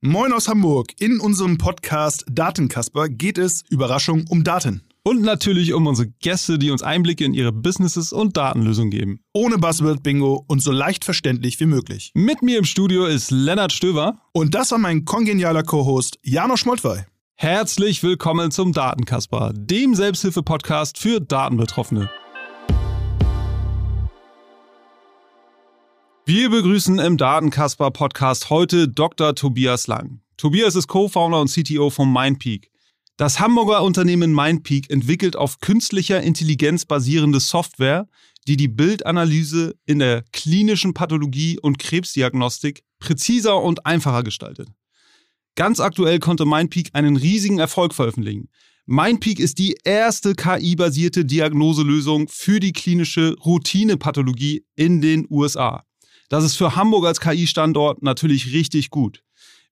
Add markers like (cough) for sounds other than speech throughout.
Moin aus Hamburg. In unserem Podcast Datenkasper geht es, Überraschung, um Daten. Und natürlich um unsere Gäste, die uns Einblicke in ihre Businesses und Datenlösungen geben. Ohne Buzzword-Bingo und so leicht verständlich wie möglich. Mit mir im Studio ist Lennart Stöver. Und das war mein kongenialer Co-Host Janosch Moltwey. Herzlich willkommen zum Datenkasper, dem Selbsthilfe-Podcast für Datenbetroffene. Wir begrüßen im Datenkasper Podcast heute Dr. Tobias Lang. Tobias ist Co-Founder und CTO von Mindpeak. Das Hamburger Unternehmen Mindpeak entwickelt auf künstlicher Intelligenz basierende Software, die die Bildanalyse in der klinischen Pathologie und Krebsdiagnostik präziser und einfacher gestaltet. Ganz aktuell konnte Mindpeak einen riesigen Erfolg veröffentlichen. Mindpeak ist die erste KI-basierte Diagnoselösung für die klinische Routinepathologie in den USA. Das ist für Hamburg als KI-Standort natürlich richtig gut.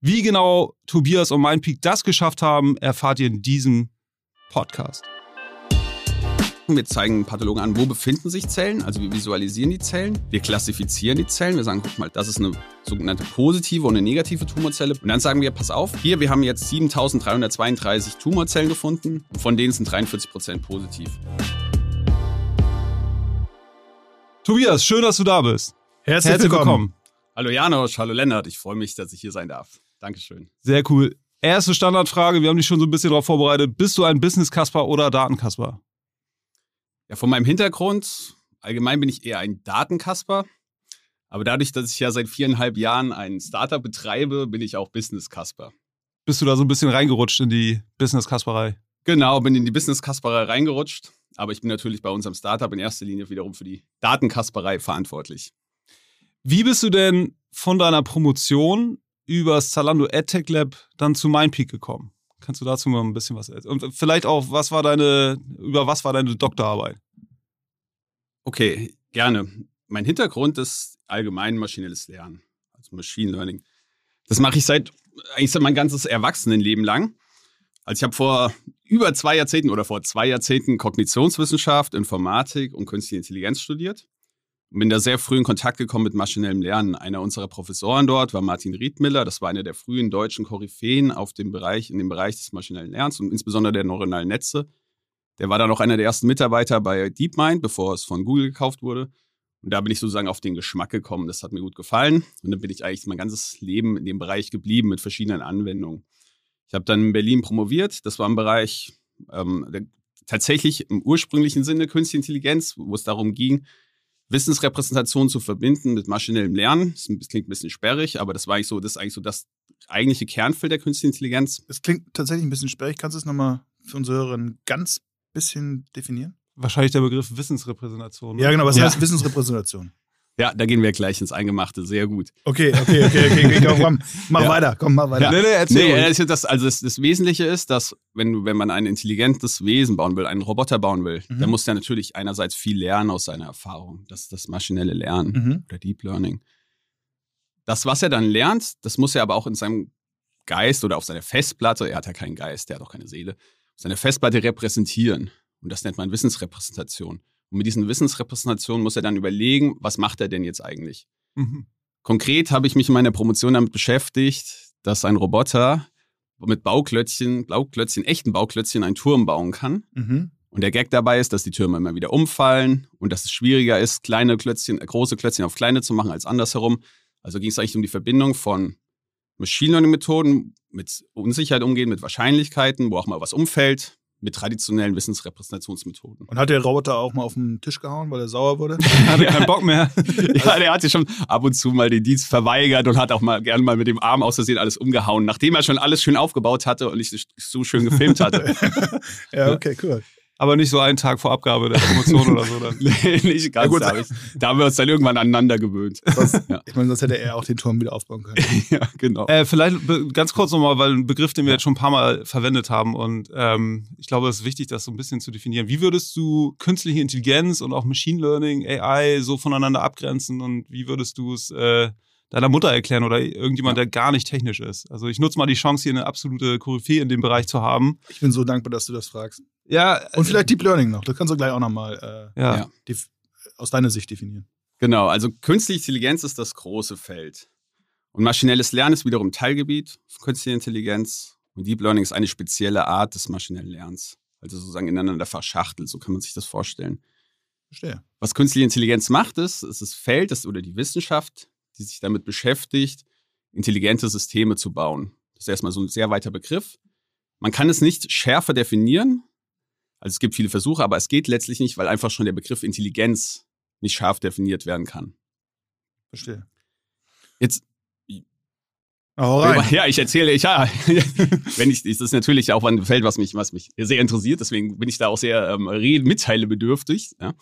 Wie genau Tobias und Mindpeak das geschafft haben, erfahrt ihr in diesem Podcast. Wir zeigen Pathologen an, wo befinden sich Zellen, also wir visualisieren die Zellen, wir klassifizieren die Zellen, wir sagen, guck mal, das ist eine sogenannte positive und eine negative Tumorzelle. Und dann sagen wir, pass auf, hier, wir haben jetzt 7332 Tumorzellen gefunden, von denen sind 43 Prozent positiv. Tobias, schön, dass du da bist. Herzlich, Herzlich willkommen. willkommen. Hallo Janosch, hallo Lennart, ich freue mich, dass ich hier sein darf. Dankeschön. Sehr cool. Erste Standardfrage, wir haben dich schon so ein bisschen darauf vorbereitet. Bist du ein Business-Kasper oder Datenkasper? Ja, von meinem Hintergrund, allgemein bin ich eher ein Datenkasper. Aber dadurch, dass ich ja seit viereinhalb Jahren ein Startup betreibe, bin ich auch Business-Kasper. Bist du da so ein bisschen reingerutscht in die Business-Kasperei? Genau, bin in die Business-Kasperei reingerutscht. Aber ich bin natürlich bei unserem Startup in erster Linie wiederum für die Datenkasperei verantwortlich. Wie bist du denn von deiner Promotion über das Zalando AdTech Lab dann zu MindPeak gekommen? Kannst du dazu mal ein bisschen was erzählen? Und vielleicht auch, was war deine, über was war deine Doktorarbeit? Okay, gerne. Mein Hintergrund ist allgemein maschinelles Lernen, also Machine Learning. Das mache ich seit eigentlich seit mein ganzes Erwachsenenleben lang. Also ich habe vor über zwei Jahrzehnten oder vor zwei Jahrzehnten Kognitionswissenschaft, Informatik und Künstliche Intelligenz studiert bin da sehr früh in Kontakt gekommen mit maschinellem Lernen. Einer unserer Professoren dort war Martin Riedmiller. Das war einer der frühen deutschen Koryphäen auf dem Bereich, in dem Bereich des maschinellen Lernens und insbesondere der neuronalen Netze. Der war dann auch einer der ersten Mitarbeiter bei DeepMind, bevor es von Google gekauft wurde. Und da bin ich sozusagen auf den Geschmack gekommen. Das hat mir gut gefallen. Und dann bin ich eigentlich mein ganzes Leben in dem Bereich geblieben mit verschiedenen Anwendungen. Ich habe dann in Berlin promoviert. Das war im Bereich ähm, tatsächlich im ursprünglichen Sinne Künstliche Intelligenz, wo es darum ging, Wissensrepräsentation zu verbinden mit maschinellem Lernen. Das klingt ein bisschen sperrig, aber das war eigentlich so, das ist eigentlich so das eigentliche Kernfeld der künstlichen Intelligenz. Es klingt tatsächlich ein bisschen sperrig. Kannst du es nochmal für unsere Hörerinnen ganz bisschen definieren? Wahrscheinlich der Begriff Wissensrepräsentation. Ja, genau. Was ja. heißt Wissensrepräsentation? Ja, da gehen wir gleich ins Eingemachte. Sehr gut. Okay, okay, okay, okay. okay komm, (laughs) mach ja. weiter. Komm, mach weiter. Ja. Nee, nee, erzähl nee, das, also das, das, Wesentliche ist, dass wenn, wenn man ein intelligentes Wesen bauen will, einen Roboter bauen will, mhm. dann muss der natürlich einerseits viel lernen aus seiner Erfahrung. Das ist das maschinelle Lernen mhm. oder Deep Learning. Das, was er dann lernt, das muss er aber auch in seinem Geist oder auf seiner Festplatte, er hat ja keinen Geist, der hat auch keine Seele, seine Festplatte repräsentieren. Und das nennt man Wissensrepräsentation. Und mit diesen Wissensrepräsentationen muss er dann überlegen, was macht er denn jetzt eigentlich? Mhm. Konkret habe ich mich in meiner Promotion damit beschäftigt, dass ein Roboter mit Bauklötzchen, Bauklötzchen, echten Bauklötzchen einen Turm bauen kann. Mhm. Und der Gag dabei ist, dass die Türme immer wieder umfallen und dass es schwieriger ist, kleine Klötzchen, äh, große Klötzchen auf kleine zu machen als andersherum. Also ging es eigentlich um die Verbindung von Machine Learning Methoden mit Unsicherheit umgehen, mit Wahrscheinlichkeiten, wo auch mal was umfällt, mit traditionellen Wissensrepräsentationsmethoden. Und hat der Roboter auch mal auf den Tisch gehauen, weil er sauer wurde? (laughs) hatte ja. keinen Bock mehr. (laughs) ja, der hat sich schon ab und zu mal den Dienst verweigert und hat auch mal gerne mal mit dem Arm aus Versehen alles umgehauen, nachdem er schon alles schön aufgebaut hatte und ich so schön gefilmt hatte. (laughs) ja, okay, cool. Aber nicht so einen Tag vor Abgabe der Promotion oder so. Dann. (laughs) nee, nicht ganz. Ja, gut, da, ich, da, haben wir uns dann irgendwann aneinander gewöhnt. Das, ja. Ich meine, sonst hätte er auch den Turm wieder aufbauen können. (laughs) ja, genau. Äh, vielleicht ganz kurz nochmal, weil ein Begriff, den wir jetzt schon ein paar Mal verwendet haben und ähm, ich glaube, es ist wichtig, das so ein bisschen zu definieren. Wie würdest du künstliche Intelligenz und auch Machine Learning, AI so voneinander abgrenzen und wie würdest du es äh, deiner Mutter erklären oder irgendjemand, ja. der gar nicht technisch ist. Also ich nutze mal die Chance, hier eine absolute Koryphäe in dem Bereich zu haben. Ich bin so dankbar, dass du das fragst. Ja. Und vielleicht Deep Learning noch. Das kannst du gleich auch nochmal äh, ja. aus deiner Sicht definieren. Genau, also künstliche Intelligenz ist das große Feld. Und maschinelles Lernen ist wiederum Teilgebiet von künstlicher Intelligenz. Und Deep Learning ist eine spezielle Art des maschinellen Lernens. Also sozusagen ineinander verschachtelt, so kann man sich das vorstellen. Verstehe. Was künstliche Intelligenz macht, ist, ist das Feld das, oder die Wissenschaft, die sich damit beschäftigt, intelligente Systeme zu bauen. Das ist erstmal so ein sehr weiter Begriff. Man kann es nicht schärfer definieren. Also es gibt viele Versuche, aber es geht letztlich nicht, weil einfach schon der Begriff Intelligenz nicht scharf definiert werden kann. Verstehe. Jetzt Hau rein. Ja, ich erzähle, ich, ja, (laughs) wenn ich, das ist natürlich auch ein Feld, was mich, was mich sehr interessiert, deswegen bin ich da auch sehr ähm, mitteilebedürftig. Ja.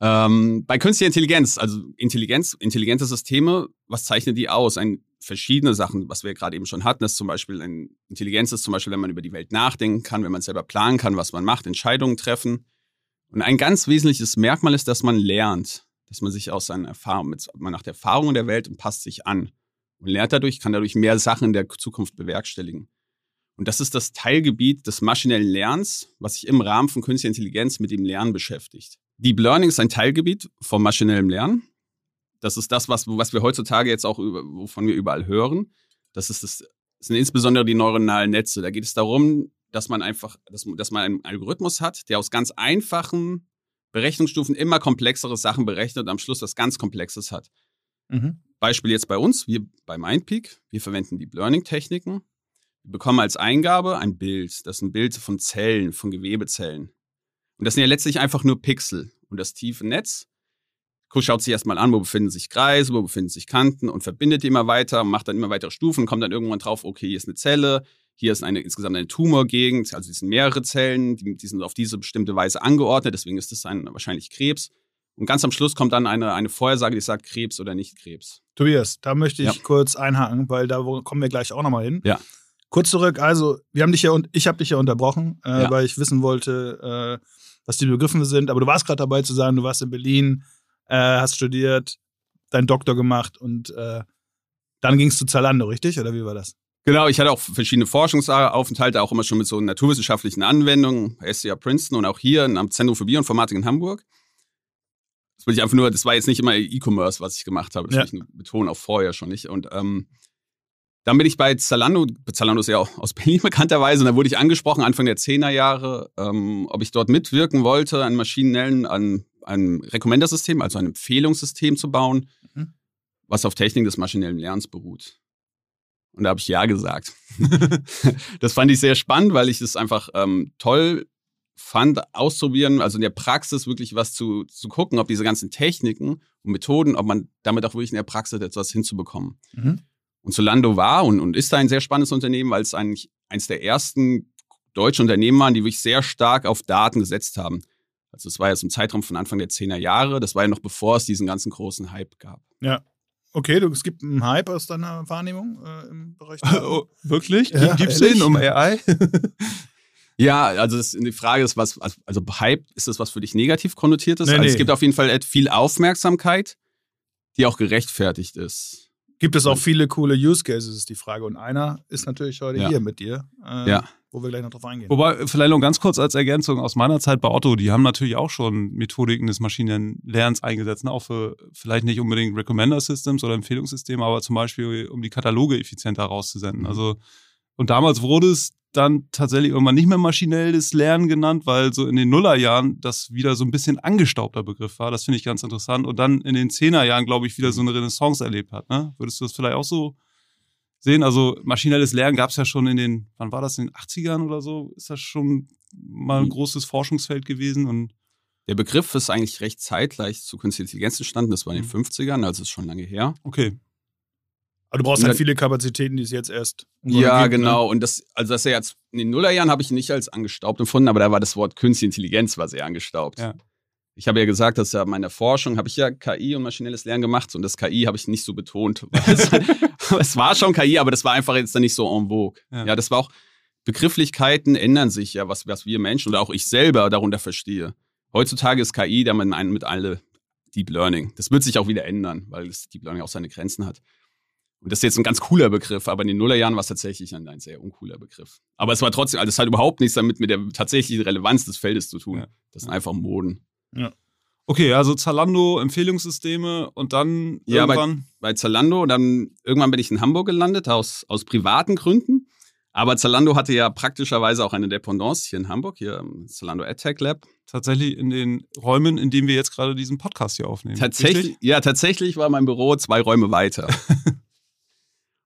Ähm, bei künstlicher Intelligenz, also Intelligenz, intelligente Systeme, was zeichnet die aus? Ein, verschiedene Sachen, was wir gerade eben schon hatten, ist zum Beispiel Intelligenz ist zum Beispiel, wenn man über die Welt nachdenken kann, wenn man selber planen kann, was man macht, Entscheidungen treffen. Und ein ganz wesentliches Merkmal ist, dass man lernt, dass man sich aus seinen Erfahrungen, man nach der Erfahrung der Welt und passt sich an und lernt dadurch, kann dadurch mehr Sachen in der Zukunft bewerkstelligen. Und das ist das Teilgebiet des maschinellen Lernens, was sich im Rahmen von künstlicher Intelligenz mit dem Lernen beschäftigt. Deep Learning ist ein Teilgebiet vom maschinellen Lernen. Das ist das, was, was wir heutzutage jetzt auch, über, wovon wir überall hören. Das ist das, das sind insbesondere die neuronalen Netze. Da geht es darum, dass man einfach, dass, dass man einen Algorithmus hat, der aus ganz einfachen Berechnungsstufen immer komplexere Sachen berechnet und am Schluss was ganz Komplexes hat. Mhm. Beispiel jetzt bei uns, wir bei Mindpeak, wir verwenden Deep Learning Techniken. Wir bekommen als Eingabe ein Bild. Das ist ein Bild von Zellen, von Gewebezellen. Und das sind ja letztlich einfach nur Pixel. Und das tiefe Netz schaut sich erstmal an, wo befinden sich Kreise, wo befinden sich Kanten und verbindet die immer weiter, macht dann immer weitere Stufen, kommt dann irgendwann drauf, okay, hier ist eine Zelle, hier ist eine insgesamt eine Tumorgegend, also es sind mehrere Zellen, die, die, sind auf diese bestimmte Weise angeordnet, deswegen ist das ein wahrscheinlich Krebs. Und ganz am Schluss kommt dann eine, eine Vorhersage, die sagt Krebs oder nicht Krebs. Tobias, da möchte ich ja. kurz einhaken, weil da kommen wir gleich auch nochmal hin. Ja. Kurz zurück, also wir haben dich ja und ich habe dich ja unterbrochen, äh, ja. weil ich wissen wollte, äh, was die Begriffe sind. Aber du warst gerade dabei zu sagen, du warst in Berlin, äh, hast studiert, deinen Doktor gemacht und äh, dann ging es zu Zalando, richtig? Oder wie war das? Genau, ich hatte auch verschiedene Forschungsaufenthalte, auch immer schon mit so naturwissenschaftlichen Anwendungen, SCA Princeton und auch hier am Zentrum für Bioinformatik in Hamburg. Das will ich einfach nur, das war jetzt nicht immer E-Commerce, was ich gemacht habe. Das ja. will ich nur betonen, auch vorher schon nicht. Und ähm, dann bin ich bei Zalando, Zalando ist ja auch aus (laughs) Berlin bekannterweise, und da wurde ich angesprochen, Anfang der 10er Jahre, ähm, ob ich dort mitwirken wollte, an maschinellen, an einem Recommendersystem, also ein Empfehlungssystem zu bauen, mhm. was auf Technik des maschinellen Lernens beruht. Und da habe ich Ja gesagt. (laughs) das fand ich sehr spannend, weil ich es einfach ähm, toll fand, auszuprobieren, also in der Praxis wirklich was zu, zu gucken, ob diese ganzen Techniken und Methoden, ob man damit auch wirklich in der Praxis etwas hinzubekommen. Mhm. Und Solando war und, und ist ein sehr spannendes Unternehmen, weil es eigentlich eines der ersten deutschen Unternehmen waren, die wirklich sehr stark auf Daten gesetzt haben. Also es war jetzt im Zeitraum von Anfang der 10er Jahre, das war ja noch bevor es diesen ganzen großen Hype gab. Ja. Okay, du, es gibt einen Hype aus deiner Wahrnehmung äh, im Bereich. (laughs) Oh, wirklich? Ja, Gibt es den um AI? (laughs) Ja, also das, die Frage ist, was, also Hype, ist das was für dich negativ konnotiertes? Nee, also nee. es gibt auf jeden Fall viel Aufmerksamkeit, die auch gerechtfertigt ist. Gibt es auch viele coole Use Cases, ist die Frage. Und einer ist natürlich heute ja. hier mit dir. Äh, ja. Wo wir gleich noch drauf eingehen. Wobei, vielleicht noch ganz kurz als Ergänzung aus meiner Zeit bei Otto, die haben natürlich auch schon Methodiken des Maschinenlernens eingesetzt, ne? auch für vielleicht nicht unbedingt Recommender Systems oder Empfehlungssysteme, aber zum Beispiel, um die Kataloge effizienter rauszusenden. Mhm. Also, und damals wurde es dann tatsächlich irgendwann nicht mehr maschinelles Lernen genannt, weil so in den Nullerjahren das wieder so ein bisschen angestaubter Begriff war. Das finde ich ganz interessant. Und dann in den Zehnerjahren, glaube ich, wieder so eine Renaissance erlebt hat. Ne? Würdest du das vielleicht auch so sehen? Also maschinelles Lernen gab es ja schon in den, wann war das, in den 80ern oder so? Ist das schon mal ein mhm. großes Forschungsfeld gewesen? Und der Begriff ist eigentlich recht zeitgleich zu künstlicher Intelligenz entstanden. Das war in den 50ern, mhm. also ist schon lange her. Okay. Aber du brauchst halt viele Kapazitäten, die es jetzt erst. Ja, gibt, ne? genau. Ne? Und das, also das ist ja jetzt in den Nullerjahren habe ich nicht als angestaubt empfunden, aber da war das Wort Künstliche Intelligenz war sehr angestaubt. Ja. Ich habe ja gesagt, dass ja meine Forschung habe ich ja KI und maschinelles Lernen gemacht und das KI habe ich nicht so betont. (laughs) es, es, war schon KI, aber das war einfach jetzt dann nicht so en vogue. Ja. ja, das war auch Begrifflichkeiten ändern sich ja, was, was wir Menschen oder auch ich selber darunter verstehe. Heutzutage ist KI damit mit alle Deep Learning. Das wird sich auch wieder ändern, weil das Deep Learning auch seine Grenzen hat. Und das ist jetzt ein ganz cooler Begriff, aber in den Nullerjahren war es tatsächlich ein, ein, sehr uncooler Begriff. Aber es war trotzdem, also es hat überhaupt nichts damit mit der tatsächlichen Relevanz des Feldes zu tun. Ja. Das sind einfach Moden. Ja. Okay, also Zalando, Empfehlungssysteme und dann Ja, irgendwann. bei Zalando. Dann irgendwann bin ich in Hamburg gelandet, aus, aus privaten Gründen. Aber Zalando hatte ja praktischerweise auch eine Dependance hier in Hamburg, hier im Zalando AdTech Lab. tatsächlich in den Räumen, in denen wir jetzt gerade diesen Podcast hier aufnehmen. Tatsächlich, Richtig? ja, tatsächlich war mein Büro zwei Räume weiter. (laughs)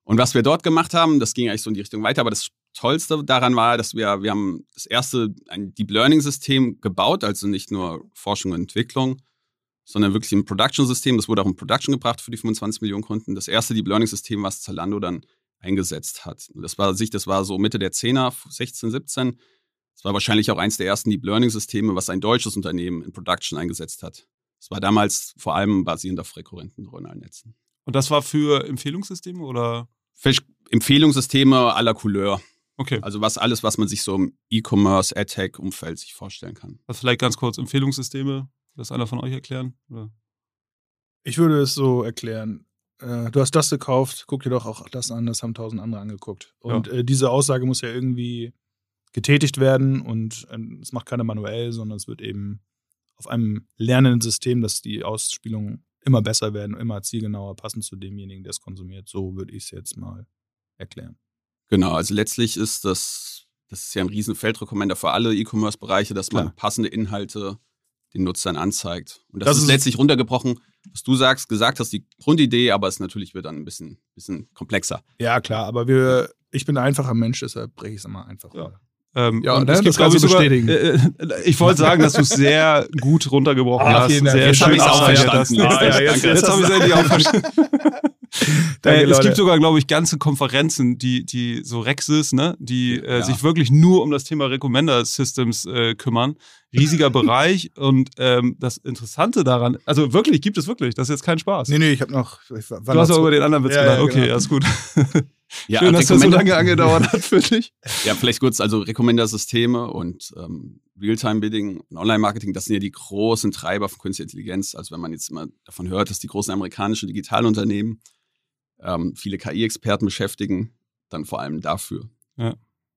Und was wir dort gemacht haben, das ging eigentlich so in die Richtung weiter, aber das Tollste daran war, dass wir, wir haben das erste ein Deep Learning System gebaut, also nicht nur Forschung und Entwicklung, sondern wirklich ein Production System. Das wurde auch in Production gebracht für die 25 Millionen Kunden. Das erste Deep Learning System, was Zalando dann eingesetzt hat. Das war sich, das war so Mitte der 10er, 16, 17. Das war wahrscheinlich auch eins der ersten Deep Learning Systeme, was ein deutsches Unternehmen in Production eingesetzt hat. Das war damals vor allem basierend auf rekurrenten neuronalen Netzen. Und das war für Empfehlungssysteme oder? Fisch- Empfehlungssysteme à la Couleur. Okay. Also was alles, was man sich so im E-Commerce, AdTech-Umfeld sich vorstellen kann. Also vielleicht ganz kurz Empfehlungssysteme. Das einer von euch erklären? Oder? Ich würde es so erklären. Äh, du hast das gekauft, guck dir doch auch das an, das haben tausend andere angeguckt. Und äh, diese Aussage muss ja irgendwie getätigt werden und äh, es macht keiner manuell, sondern es wird eben auf einem lernenden System, dass die Ausspielungen immer besser werden, immer zielgenauer passen zu demjenigen, der es konsumiert. So würde ich es jetzt mal erklären. Genau, also letztlich ist das, das ist ja ein riesen Feldrekommender für alle E-Commerce-Bereiche, dass man Klar. passende Inhalte den Nutzern anzeigt. Und das, Das ist ist- letztlich runtergebrochen, was du sagst, gesagt hast, die Grundidee, aber es natürlich wird dann ein bisschen, bisschen komplexer. Ja, klar, aber wir, ich bin ein einfacher Mensch, deshalb breche ich es immer einfach. Ja. Ähm, Ja, und ne, es gibt, das kannst du ich, sogar, bestätigen. Äh, äh, ich wollte sagen, dass du es sehr gut runtergebrochen Ah, hast. Dank. Sehr Jetzt schön hab ich's auch ausgearbeitet verstanden. Ah, ja, jetzt jetzt jetzt habe ich es endlich auch verstanden. Danke, äh, es Leute. gibt sogar, glaube ich, ganze Konferenzen, die, die so Rexis, ne, die äh, Ja. sich wirklich nur um das Thema Recommender Systems äh, kümmern. Riesiger (laughs) Bereich und ähm, das Interessante daran, also wirklich, gibt es wirklich, das ist jetzt kein Spaß. Nee, nee, ich habe noch. Ich war du hast noch auch über den anderen Witz Ja, gedacht. ja, okay, genau. alles gut. (laughs) Ja, Schön, dass das so Recommender- lange angedauert hat für dich. (laughs) Ja, vielleicht kurz, also Recommender-Systeme und ähm, Realtime-Bidding und Online-Marketing, das sind ja die großen Treiber von künstlicher Intelligenz. Also wenn man jetzt immer davon hört, dass die großen amerikanischen Digitalunternehmen ähm, viele KI-Experten beschäftigen, dann vor allem dafür.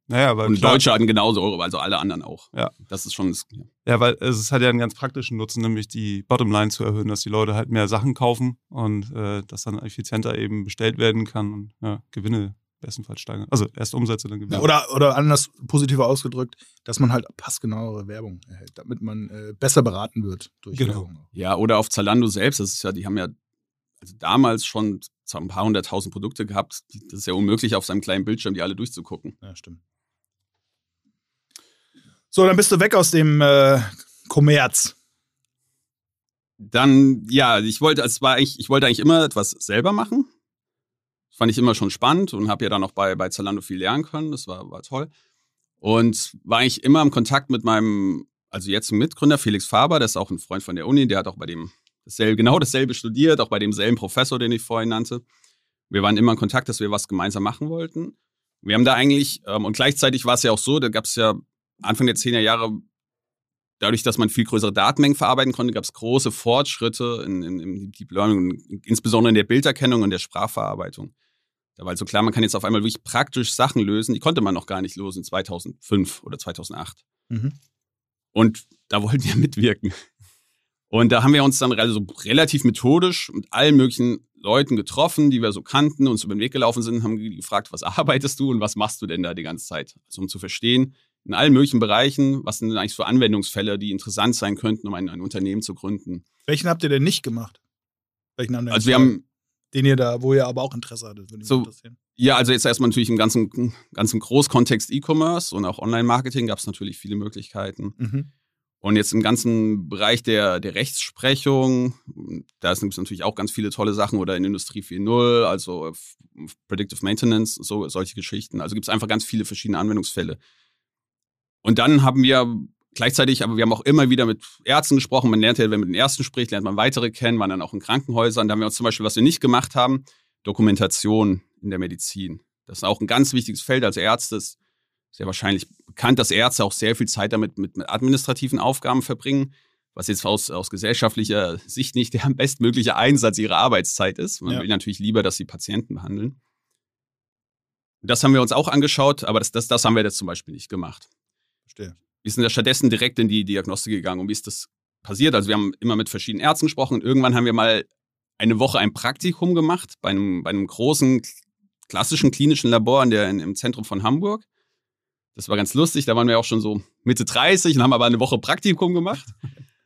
Naja, aber Und klar, Deutsche hatten genauso, also alle anderen auch. Ja. Das ist schon, das, ja. Ja, weil es hat ja einen ganz praktischen Nutzen, nämlich die Bottomline zu erhöhen, dass die Leute halt mehr Sachen kaufen und äh, das dann effizienter eben bestellt werden kann und ja, Gewinne bestenfalls steigern. Also erst Umsätze, dann Gewinne. Ja, oder, oder anders positiver ausgedrückt, dass man halt passgenauere Werbung erhält, damit man äh, besser beraten wird durch Genau. Werbung. ja, oder auf Zalando selbst, das ist ja, die haben ja also damals schon so ein paar hunderttausend Produkte gehabt. Das ist ja unmöglich, auf seinem kleinen Bildschirm die alle durchzugucken. Ja, stimmt. So, dann bist du weg aus dem äh, Kommerz. Dann, ja, ich wollte, es war eigentlich, ich wollte eigentlich immer etwas selber machen. Das fand ich immer schon spannend und habe ja dann auch bei, bei Zalando viel lernen können. Das war, war toll. Und war eigentlich immer im Kontakt mit meinem, also jetzt Mitgründer Felix Faber, der ist auch ein Freund von der Uni, der hat auch bei dem dasselbe, genau dasselbe studiert, auch bei demselben Professor, den ich vorhin nannte. Wir waren immer in Kontakt, dass wir was gemeinsam machen wollten. Wir haben da eigentlich, ähm, und gleichzeitig war es ja auch so, da gab es ja Anfang der 10er Jahre dadurch, dass man viel größere Datenmengen verarbeiten konnte, gab es große Fortschritte in, in, im Deep Learning, insbesondere in der Bilderkennung und der Sprachverarbeitung. Da war also klar, man kann jetzt auf einmal wirklich praktisch Sachen lösen, die konnte man noch gar nicht lösen 2005 oder 2008. Mhm. Und da wollten wir (laughs) mitwirken. Und da haben wir uns dann also relativ methodisch mit allen möglichen Leuten getroffen, die wir so kannten, uns über den Weg gelaufen sind, haben gefragt, was (laughs) arbeitest du und was machst du denn da die ganze Zeit? Also um zu verstehen, in allen möglichen Bereichen, was sind denn eigentlich so Anwendungsfälle, die interessant sein könnten, um ein, ein Unternehmen zu gründen. Welchen habt ihr denn nicht gemacht? Welchen haben Also wir haben, den ihr da, wo ihr aber auch Interesse hattet, würde mich So- interessieren. ja, also jetzt erstmal natürlich im ganzen, ganzen Großkontext E-Commerce und auch Online-Marketing gab es natürlich viele Möglichkeiten. Mhm. Und jetzt im ganzen Bereich der, der Rechtsprechung, da sind natürlich auch ganz viele tolle Sachen oder in Industrie 4.0, also Predictive Maintenance, so, solche Geschichten. Also gibt es einfach ganz viele verschiedene Anwendungsfälle. Und dann haben wir gleichzeitig, aber wir haben auch immer wieder mit Ärzten gesprochen. Man lernt ja, wenn man mit den Ersten spricht, lernt man weitere kennen, waren dann auch in Krankenhäusern. Da haben wir uns zum Beispiel, was wir nicht gemacht haben, Dokumentation in der Medizin. Das ist auch ein ganz wichtiges Feld als Ärzte. Sehr wahrscheinlich bekannt, dass Ärzte auch sehr viel Zeit damit mit, mit administrativen Aufgaben verbringen, was jetzt aus, aus gesellschaftlicher Sicht nicht der bestmögliche Einsatz ihrer Arbeitszeit ist. Man Ja. will natürlich lieber, dass sie Patienten behandeln. Das haben wir uns auch angeschaut, aber das, das, das haben wir jetzt zum Beispiel nicht gemacht. Verstehe. Wir sind ja stattdessen direkt in die Diagnostik gegangen und wie ist das passiert. Also wir haben immer mit verschiedenen Ärzten gesprochen und irgendwann haben wir mal eine Woche ein Praktikum gemacht bei einem, bei einem großen klassischen klinischen Labor in der, in, im Zentrum von Hamburg. Das war ganz lustig. Da waren wir auch schon so Mitte 30 und haben aber eine Woche Praktikum gemacht.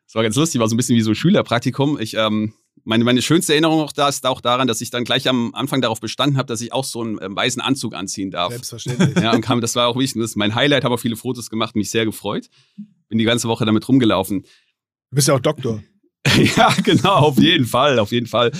Das war ganz lustig, war so ein bisschen wie so ein Schülerpraktikum. Ich, ähm, meine, meine schönste Erinnerung auch da ist auch daran, dass ich dann gleich am Anfang darauf bestanden habe, dass ich auch so einen ähm, weißen Anzug anziehen darf. Selbstverständlich. Ja, und kam, das war auch wichtig. Das ist mein Highlight, habe auch viele Fotos gemacht, mich sehr gefreut. Bin die ganze Woche damit rumgelaufen. Du bist ja auch Doktor. (laughs) ja, genau, auf jeden Fall, auf jeden Fall.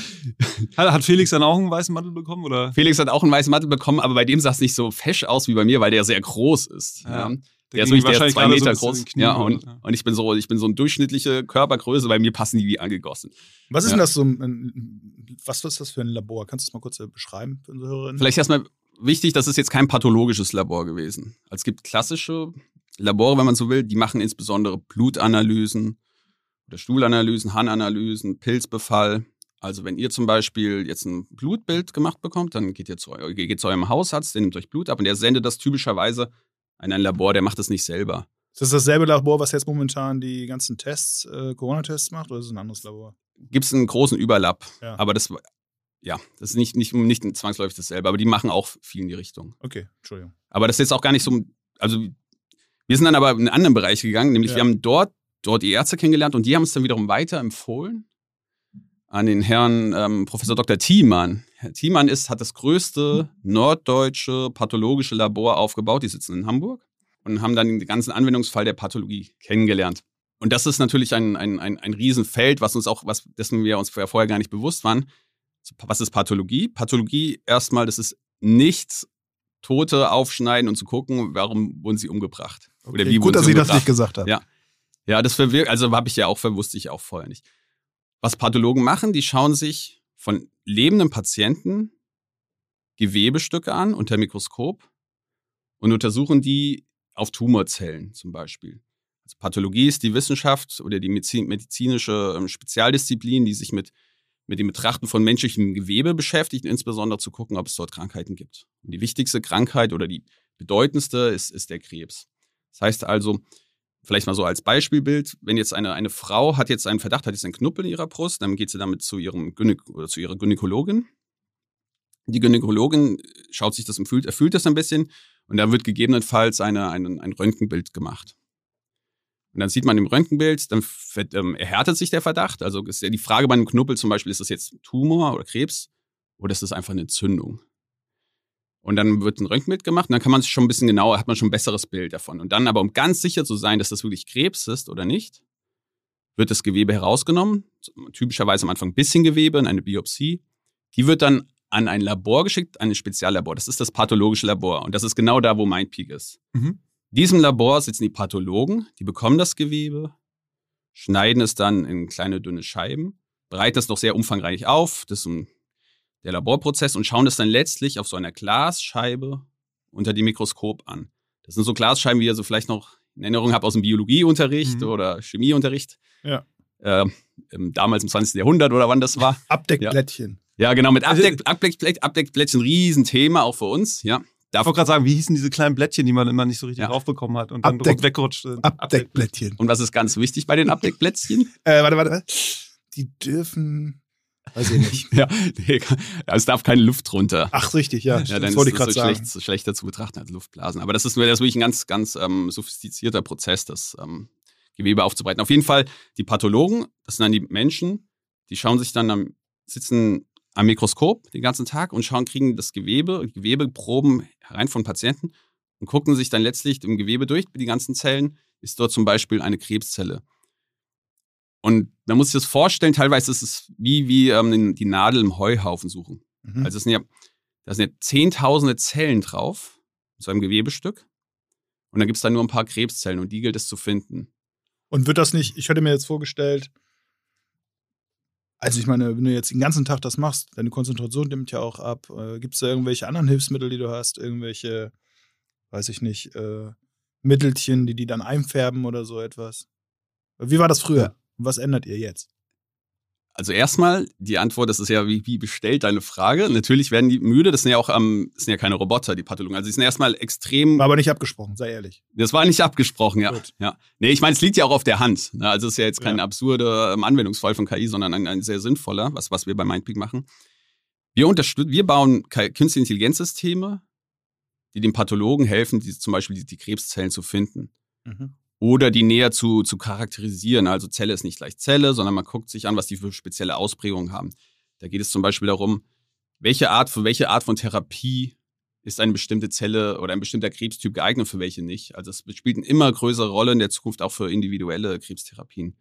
Hat, Felix dann auch einen weißen Mantel bekommen? Oder? Felix hat auch einen weißen Mantel bekommen, aber bei dem sah es nicht so fesch aus wie bei mir, weil der sehr groß ist. Ja. Ja. Der ist ging wirklich der ist zwei so Meter bisschen groß. Ja, und, so, ja. und ich bin so, ich bin so eine durchschnittliche Körpergröße, bei mir passen die wie angegossen. Was ist Ja. denn das so ein, was ist das für ein Labor? Kannst du es mal kurz äh, beschreiben für unsere Hörerinnen? Vielleicht erstmal wichtig, das ist jetzt kein pathologisches Labor gewesen. Also es gibt klassische Labore, wenn man so will, die machen insbesondere Blutanalysen oder Stuhlanalysen, Harnanalysen, Pilzbefall. Also wenn ihr zum Beispiel jetzt ein Blutbild gemacht bekommt, dann geht ihr zu, geht zu eurem Hausarzt, der nimmt euch Blut ab und der sendet das typischerweise an ein Labor, der macht das nicht selber. Ist das dasselbe Labor, was jetzt momentan die ganzen Tests, äh, Corona-Tests macht, oder ist es ein anderes Labor? Gibt es einen großen Überlapp, Ja. aber das, ja, das ist nicht, nicht, nicht zwangsläufig dasselbe, aber die machen auch viel in die Richtung. Okay, Entschuldigung. Aber das ist jetzt auch gar nicht so, also wir sind dann aber in einen anderen Bereich gegangen, nämlich Ja. wir haben dort, dort die Ärzte kennengelernt und die haben es dann wiederum weiterempfohlen an den Herrn ähm, Professor Dr. Thiemann. Herr Thiemann ist, hat das größte norddeutsche pathologische Labor aufgebaut, die sitzen in Hamburg und haben dann den ganzen Anwendungsfall der Pathologie kennengelernt. Und das ist natürlich ein, ein, ein, ein Riesenfeld, was uns auch, was, dessen wir uns vorher gar nicht bewusst waren. Was ist Pathologie? Pathologie erstmal, das ist nichts Tote aufschneiden und zu gucken, warum wurden sie umgebracht. Oder Okay, gut, dass sie ich das nicht gesagt habe. Ja. Ja, das verwirkt, also habe ich ja auch, wusste ich auch vorher nicht. Was Pathologen machen, die schauen sich von lebenden Patienten Gewebestücke an unter Mikroskop und untersuchen die auf Tumorzellen zum Beispiel. Also Pathologie ist die Wissenschaft oder die Medizin, medizinische ähm, Spezialdisziplin, die sich mit, mit dem Betrachten von menschlichem Gewebe beschäftigt, insbesondere zu gucken, ob es dort Krankheiten gibt. Und die wichtigste Krankheit oder die bedeutendste ist, ist der Krebs. Das heißt also, vielleicht mal so als Beispielbild, wenn jetzt eine, eine Frau hat jetzt einen Verdacht, hat jetzt einen Knuppel in ihrer Brust, dann geht sie damit zu ihrem Gynäk oder zu ihrer Gynäkologin. Die Gynäkologin schaut sich das und fühlt, erfüllt das ein bisschen und dann wird gegebenenfalls eine, ein, ein Röntgenbild gemacht. Und dann sieht man im Röntgenbild, dann ähm, erhärtet sich der Verdacht. Also ist ja die Frage bei einem Knuppel zum Beispiel, ist das jetzt Tumor oder Krebs oder ist das einfach eine Entzündung? Und dann wird ein Röntgenbild gemacht und dann kann man sich schon ein bisschen genauer, hat man schon ein besseres Bild davon. Und dann aber, um ganz sicher zu sein, dass das wirklich Krebs ist oder nicht, wird das Gewebe herausgenommen, typischerweise am Anfang ein bisschen Gewebe, in eine Biopsie. Die wird dann an ein Labor geschickt, an ein Speziallabor. Das ist das pathologische Labor. Und das ist genau da, wo MindPeak ist. Mhm. In diesem Labor sitzen die Pathologen, die bekommen das Gewebe, schneiden es dann in kleine dünne Scheiben, bereiten es noch sehr umfangreich auf, das ist ein, der Laborprozess und schauen das dann letztlich auf so einer Glasscheibe unter dem Mikroskop an. Das sind so Glasscheiben, wie ihr so vielleicht noch in Erinnerung habt aus dem Biologieunterricht Mhm. oder Chemieunterricht. Ja. Äh, damals im 20. Jahrhundert oder wann das war. (laughs) Abdeckblättchen. Ja, genau, mit Also- Abdeck, Abdeckblätt, Abdeckblättchen, Riesenthema auch für uns. Ja, Ich wollte gerade sagen, wie hießen diese kleinen Blättchen, die man immer nicht so richtig Ja. draufbekommen hat und dann Abdeck- weggerutscht sind? Abdeckblättchen. Und was ist ganz wichtig bei den Abdeckblättchen? Äh, warte, warte. Die dürfen. Weiß ich nicht. (laughs) ja, nee, es darf keine Luft runter. Ach, richtig, ja. ja, dann das ist wollte ich das gerade so sagen. schlecht, schlechter zu betrachten als Luftblasen. Aber das ist, das ist wirklich ein ganz, ganz ähm, sophistizierter Prozess, das ähm, Gewebe aufzubereiten. Auf jeden Fall, die Pathologen, das sind dann die Menschen, die schauen sich dann am, sitzen am Mikroskop den ganzen Tag und schauen, kriegen das Gewebe, Gewebeproben herein von Patienten und gucken sich dann letztlich im Gewebe durch, die ganzen Zellen, ist dort zum Beispiel eine Krebszelle. Und man muss sich das vorstellen, teilweise ist es wie, wie ähm, die Nadel im Heuhaufen suchen. Mhm. Also es sind ja, da sind ja zehntausende Zellen drauf, so einem Gewebestück. Und dann gibt es da nur ein paar Krebszellen und die gilt es zu finden. Und wird das nicht, ich hätte mir jetzt vorgestellt, also ich meine, wenn du jetzt den ganzen Tag das machst, deine Konzentration nimmt ja auch ab. Äh, Gibt es da irgendwelche anderen Hilfsmittel, die du hast? Irgendwelche, weiß ich nicht, äh, Mittelchen, die die dann einfärben oder so etwas? Wie war das früher? Was ändert ihr jetzt? Also erstmal die Antwort, das ist ja wie, wie bestellt deine Frage. Natürlich werden die müde, das sind ja auch ähm, das sind ja keine Roboter, die Pathologen. Also die sind erstmal extrem. War aber nicht abgesprochen, sei ehrlich. Das war nicht abgesprochen, ja. Gut. ja. Nee, ich meine, es liegt ja auch auf der Hand. Ne? Also es ist ja jetzt kein ja. absurder ähm, Anwendungsfall von KI, sondern ein, ein, sehr sinnvoller, was, was wir bei Mindpeak machen. Wir unterstützen, wir bauen künstliche Intelligenzsysteme, die den Pathologen helfen, die, zum Beispiel die, die Krebszellen zu finden. Mhm oder die näher zu, zu charakterisieren. Also Zelle ist nicht gleich Zelle, sondern man guckt sich an, was die für spezielle Ausprägungen haben. Da geht es zum Beispiel darum, welche Art, für welche Art von Therapie ist eine bestimmte Zelle oder ein bestimmter Krebstyp geeignet, für welche nicht. Also es spielt eine immer größere Rolle in der Zukunft auch für individuelle Krebstherapien.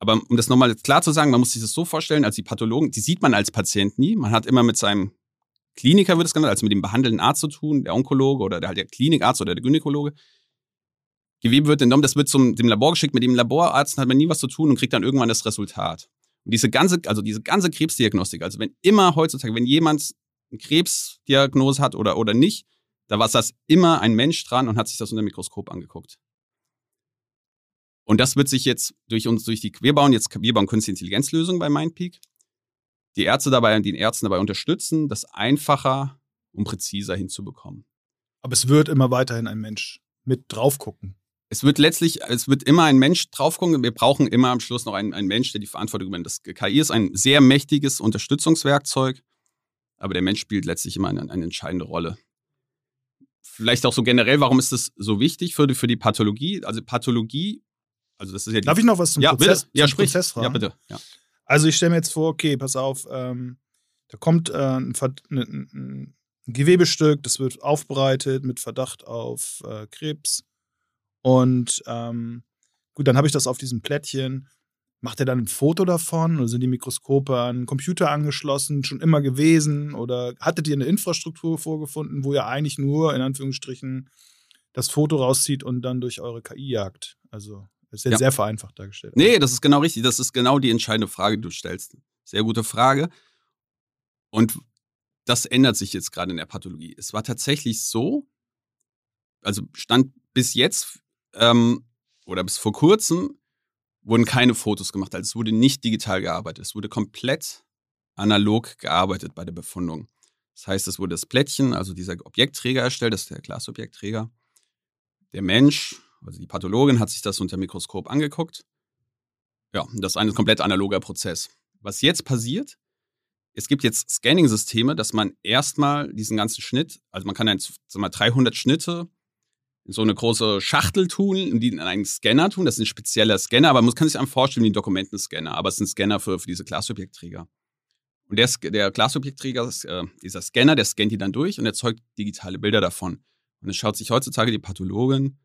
Aber um das nochmal klar zu sagen, man muss sich das so vorstellen, als die Pathologen, die sieht man als Patient nie. Man hat immer mit seinem Kliniker, wird es genannt, also mit dem behandelnden Arzt zu tun, der Onkologe oder der, halt der Klinikarzt oder der Gynäkologe. Gewebe wird entnommen, das wird zum dem Labor geschickt. Mit dem Laborarzt hat man nie was zu tun und kriegt dann irgendwann das Resultat. Und diese ganze, also diese ganze Krebsdiagnostik, also wenn immer heutzutage, wenn jemand eine Krebsdiagnose hat oder, oder nicht, da war das immer ein Mensch dran und hat sich das unter dem Mikroskop angeguckt. Und das wird sich jetzt durch uns, durch die, wir bauen jetzt, wir bauen künstliche Intelligenzlösungen bei Mindpeak. Die Ärzte dabei und die Ärzte dabei unterstützen, das einfacher und präziser hinzubekommen. Aber es wird immer weiterhin ein Mensch mit drauf gucken es wird letztlich, es wird immer ein Mensch drauf gucken. Wir brauchen immer am Schluss noch einen, einen Mensch, der die Verantwortung übernimmt. Das KI ist ein sehr mächtiges Unterstützungswerkzeug, aber der Mensch spielt letztlich immer eine, eine entscheidende Rolle. Vielleicht auch so generell, warum ist das so wichtig für die, für die Pathologie? Also Pathologie, also das ist ja Darf ich noch was zum ja, Prozess, bitte. Ja, zum sprich. Prozess fragen? Ja, bitte. Ja. Also ich stelle mir jetzt vor, okay, pass auf, ähm, da kommt äh, ein, ein, ein, Gewebestück, das wird aufbereitet mit Verdacht auf äh, Krebs und ähm, gut, dann habe ich das auf diesem Plättchen. Macht er dann ein Foto davon oder sind die Mikroskope an einen Computer angeschlossen, schon immer gewesen? Oder hattet ihr eine Infrastruktur vorgefunden, wo ihr eigentlich nur in Anführungsstrichen das Foto rauszieht und dann durch eure KI jagt? Also, das ist jetzt ja. sehr vereinfacht dargestellt. Nee, das ist genau richtig. Das ist genau die entscheidende Frage, die du stellst. Sehr gute Frage. Und das ändert sich jetzt gerade in der Pathologie. Es war tatsächlich so, also stand bis jetzt ähm, oder bis vor kurzem wurden keine Fotos gemacht. Also es wurde nicht digital gearbeitet. Es wurde komplett analog gearbeitet bei der Befundung. Das heißt, es wurde das Plättchen, also dieser Objektträger erstellt, das ist der Glasobjektträger. Der Mensch, also die Pathologin, hat sich das unter Mikroskop angeguckt. Ja, das ist ein komplett analoger Prozess. Was jetzt passiert, es gibt jetzt Scanning-Systeme, dass man erstmal diesen ganzen Schnitt, also man kann dann mal 300 Schnitte so eine große Schachtel tun und die in einen Scanner tun. Das ist ein spezieller Scanner, aber man kann sich einfach vorstellen wie ein Dokumentenscanner. Aber es ist ein Scanner für, für diese Glasobjektträger. Und der, der Glasobjektträger, äh, dieser Scanner, der scannt die dann durch und erzeugt digitale Bilder davon. Und es schaut sich heutzutage die Pathologin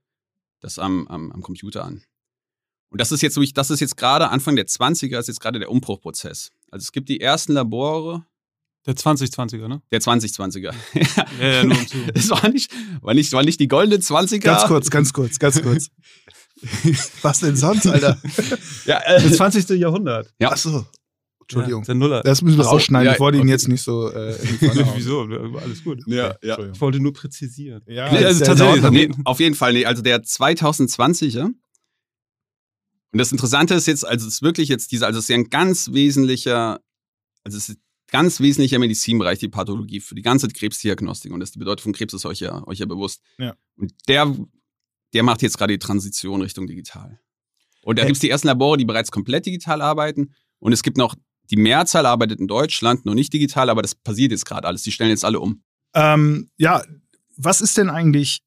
das am, am, am Computer an. Und das ist jetzt, das ist jetzt gerade Anfang der 20er, ist jetzt gerade der Umbruchprozess. Also es gibt die ersten Labore, der 2020er, ne? Der 2020er. (laughs) ja, ja, nur um zu. Es war nicht, war, nicht, war nicht die goldene 20er. Ganz kurz, ganz kurz, ganz kurz. (laughs) Was denn sonst, Alter? (laughs) ja, äh, das 20. Jahrhundert. Ja. Achso. Entschuldigung. Ja, der Nuller. Das müssen wir rausschneiden. Ja, ich wollte ihn jetzt nicht so. Äh, Wieso? Alles gut. Ja, ja. Ich wollte nur präzisieren. Ja, nee, also tatsächlich. Nee, auf jeden Fall. Nee, also der 2020er. Und das Interessante ist jetzt, also es ist wirklich jetzt dieser, also es ist ja ein ganz wesentlicher, also es ist ganz wesentlicher Medizinbereich, die Pathologie, für die ganze Krebsdiagnostik. Und das die Bedeutung von Krebs ist euch ja, euch ja bewusst. Ja. Und der, der macht jetzt gerade die Transition Richtung digital. Und da hey. gibt es die ersten Labore, die bereits komplett digital arbeiten. Und es gibt noch, die Mehrzahl arbeitet in Deutschland noch nicht digital, aber das passiert jetzt gerade alles. Die stellen jetzt alle um. Ähm, ja, was ist denn eigentlich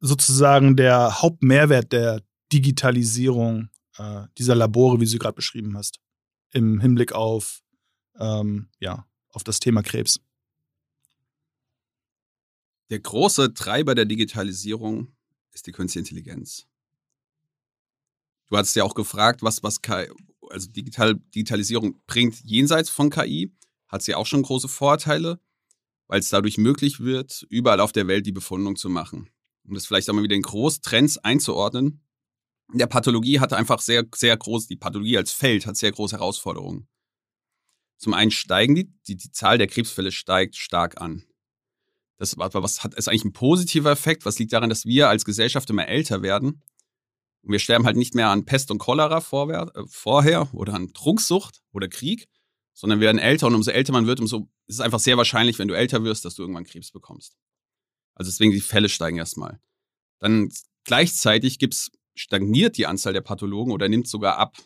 sozusagen der Hauptmehrwert der Digitalisierung äh, dieser Labore, wie du sie gerade beschrieben hast, im Hinblick auf ähm, ja, auf das Thema Krebs. Der große Treiber der Digitalisierung ist die künstliche Intelligenz. Du hast ja auch gefragt, was, was KI, also Digital, Digitalisierung bringt jenseits von KI, hat sie auch schon große Vorteile, weil es dadurch möglich wird, überall auf der Welt die Befundung zu machen. Um das vielleicht auch mal wieder in Großtrends einzuordnen. In der Pathologie hat einfach sehr, sehr groß, die Pathologie als Feld hat sehr große Herausforderungen. Zum einen steigen die, die, die Zahl der Krebsfälle steigt stark an. Das was hat, ist eigentlich ein positiver Effekt. Was liegt daran, dass wir als Gesellschaft immer älter werden? Und wir sterben halt nicht mehr an Pest und Cholera vorher, äh, vorher oder an Trunksucht oder Krieg, sondern wir werden älter und umso älter man wird, umso ist es einfach sehr wahrscheinlich, wenn du älter wirst, dass du irgendwann Krebs bekommst. Also deswegen die Fälle steigen erstmal. Dann gleichzeitig gibt's, stagniert die Anzahl der Pathologen oder nimmt sogar ab.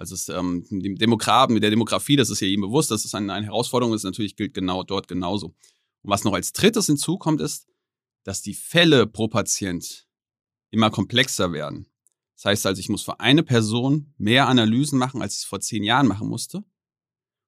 Also es, ähm, dem Demografen, mit der Demografie, das ist ja ihm bewusst, dass es eine, eine Herausforderung ist, natürlich gilt genau dort genauso. Und was noch als drittes hinzukommt, ist, dass die Fälle pro Patient immer komplexer werden. Das heißt also, ich muss für eine Person mehr Analysen machen, als ich es vor zehn Jahren machen musste.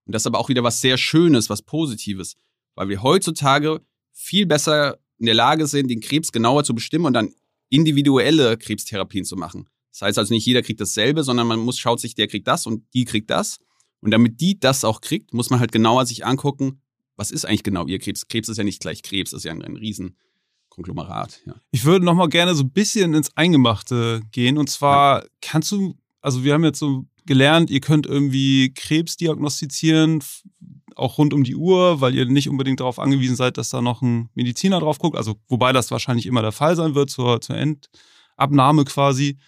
Und das ist aber auch wieder was sehr Schönes, was Positives, weil wir heutzutage viel besser in der Lage sind, den Krebs genauer zu bestimmen und dann individuelle Krebstherapien zu machen. Das heißt also nicht jeder kriegt dasselbe, sondern man muss schaut sich, der kriegt das und die kriegt das. Und damit die das auch kriegt, muss man halt genauer sich angucken, was ist eigentlich genau ihr Krebs. Krebs ist ja nicht gleich Krebs, das ist ja ein, ein Riesenkonglomerat. Ja. Ich würde noch mal gerne so ein bisschen ins Eingemachte gehen. Und zwar ja. kannst du, also wir haben jetzt so gelernt, ihr könnt irgendwie Krebs diagnostizieren, auch rund um die Uhr, weil ihr nicht unbedingt darauf angewiesen seid, dass da noch ein Mediziner drauf guckt. Also wobei das wahrscheinlich immer der Fall sein wird zur, zur Endabnahme quasi.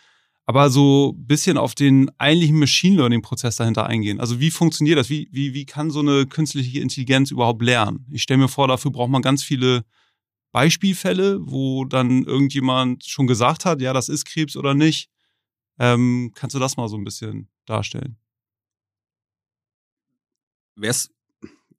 Aber so ein bisschen auf den eigentlichen Machine Learning-Prozess dahinter eingehen. Also wie funktioniert das? Wie, wie, wie kann so eine künstliche Intelligenz überhaupt lernen? Ich stelle mir vor, dafür braucht man ganz viele Beispielfälle, wo dann irgendjemand schon gesagt hat, ja, das ist Krebs oder nicht. Ähm, kannst du das mal so ein bisschen darstellen? Wär's,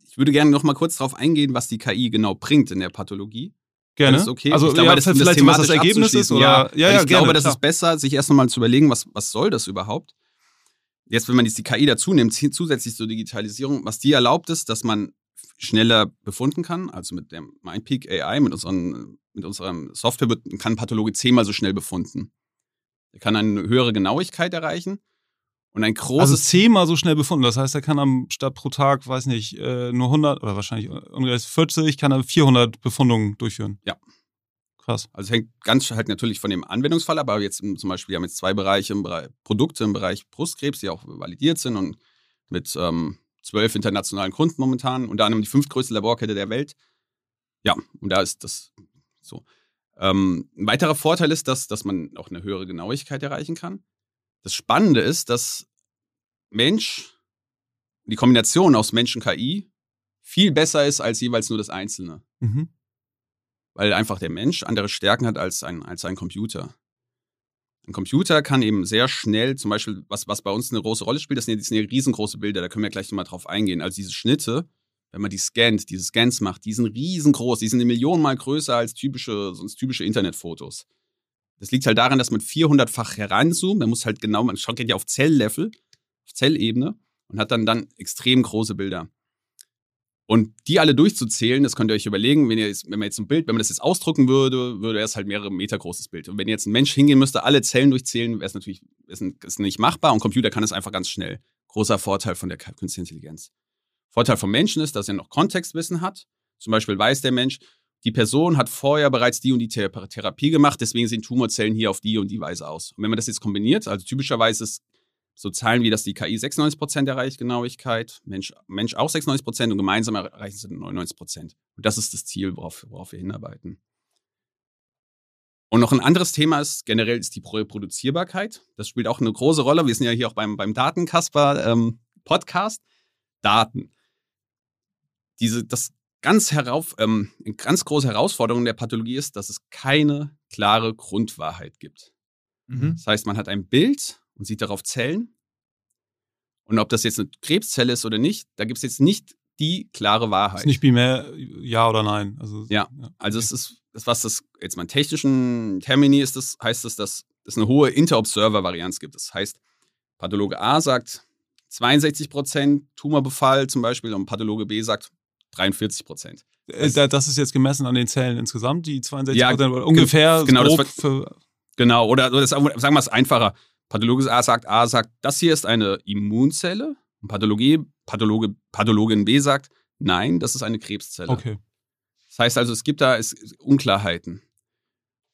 ich würde gerne noch mal kurz darauf eingehen, was die KI genau bringt in der Pathologie. Gerne. Das okay. Also, ich glaube, ja, das, vielleicht, das was das Ergebnis ist? Oder? Ja, ja, ja ich ich gerne, glaube, das klar. ist besser, sich erst einmal zu überlegen, was, was soll das überhaupt? Jetzt, wenn man jetzt die KI dazu nimmt, (laughs) zusätzlich zur Digitalisierung, was die erlaubt ist, dass man schneller befunden kann, also mit dem MindPeak AI, mit, unseren, mit unserem Software wird, kann ein Pathologe zehnmal so schnell befunden. Er kann eine höhere Genauigkeit erreichen und ein großes... Also zehnmal so schnell befunden. Das heißt, er kann am statt pro Tag, weiß nicht, äh, nur 100 oder wahrscheinlich ungefähr 40, kann er 400 Befundungen durchführen. Ja. Krass. Also es hängt ganz halt natürlich von dem Anwendungsfall ab, aber jetzt zum Beispiel, wir haben jetzt zwei Bereiche im Bereich Produkte im Bereich Brustkrebs, die auch validiert sind und mit ähm, zwölf internationalen Kunden momentan, unter anderem die fünftgrößte Laborkette der Welt. Ja, und da ist das so. Ähm, ein weiterer Vorteil ist, dass, dass man auch eine höhere Genauigkeit erreichen kann. Das Spannende ist, dass Mensch, die Kombination aus Mensch und KI viel besser ist als jeweils nur das Einzelne. Mhm. Weil einfach der Mensch andere Stärken hat als ein, als ein Computer. Ein Computer kann eben sehr schnell, zum Beispiel, was, was bei uns eine große Rolle spielt, das sind ja, das sind ja riesengroße Bilder, da können wir gleich nochmal drauf eingehen. Also diese Schnitte, wenn man die scannt, diese Scans macht, die sind riesengroß, die sind eine Million mal größer als typische, sonst typische Internetfotos. Das liegt halt daran, dass man 400-fach heranzoomt, man muss halt genau, man schaut ja auf Zelllevel, auf Zellebene und hat dann, dann extrem große Bilder. Und die alle durchzuzählen, das könnt ihr euch überlegen, wenn, ihr jetzt, wenn man jetzt ein Bild, wenn man das jetzt ausdrucken würde, würde es halt mehrere Meter großes Bild. Und wenn jetzt ein Mensch hingehen müsste, alle Zellen durchzählen, wäre es natürlich ist, ist nicht machbar und Computer kann es einfach ganz schnell. Großer Vorteil von der künstlichen Intelligenz. Vorteil vom Menschen ist, dass er noch Kontextwissen hat. Zum Beispiel weiß der Mensch, die Person hat vorher bereits die und die Therapie gemacht, deswegen sehen Tumorzellen hier auf die und die Weise aus. Und wenn man das jetzt kombiniert, also typischerweise ist so Zahlen wie, dass die KI 96% erreicht Genauigkeit, Mensch, Mensch auch 96% und gemeinsam erreichen sie 99%. Und das ist das Ziel, worauf, worauf wir hinarbeiten. Und noch ein anderes Thema ist generell ist die Reproduzierbarkeit. Das spielt auch eine große Rolle. Wir sind ja hier auch beim, beim Datenkasper ähm, Podcast. Daten. Diese, das ganz, herauf, ähm, eine ganz große Herausforderung der Pathologie ist, dass es keine klare Grundwahrheit gibt. Mhm. Das heißt, man hat ein Bild und sieht darauf Zellen. Und ob das jetzt eine Krebszelle ist oder nicht, da gibt es jetzt nicht die klare Wahrheit. Ist nicht binär ja oder nein. Also, ja, also es ist, das, was das jetzt mal in technischen Termini ist, das heißt es, dass es eine hohe Interobserver-Varianz gibt. Das heißt, Pathologe A sagt 62 Prozent Tumorbefall zum Beispiel und Pathologe B sagt 43 Prozent. Äh, Das ist jetzt gemessen an den Zellen insgesamt, die 62 Ja, Prozent ungefähr genau, das für, Genau, oder oder das, sagen wir es einfacher. Pathologe A sagt, A sagt, das hier ist eine Immunzelle. Und Pathologie, Pathologe, Pathologin B sagt, nein, das ist eine Krebszelle. Okay. Das heißt also, es gibt da es, Unklarheiten.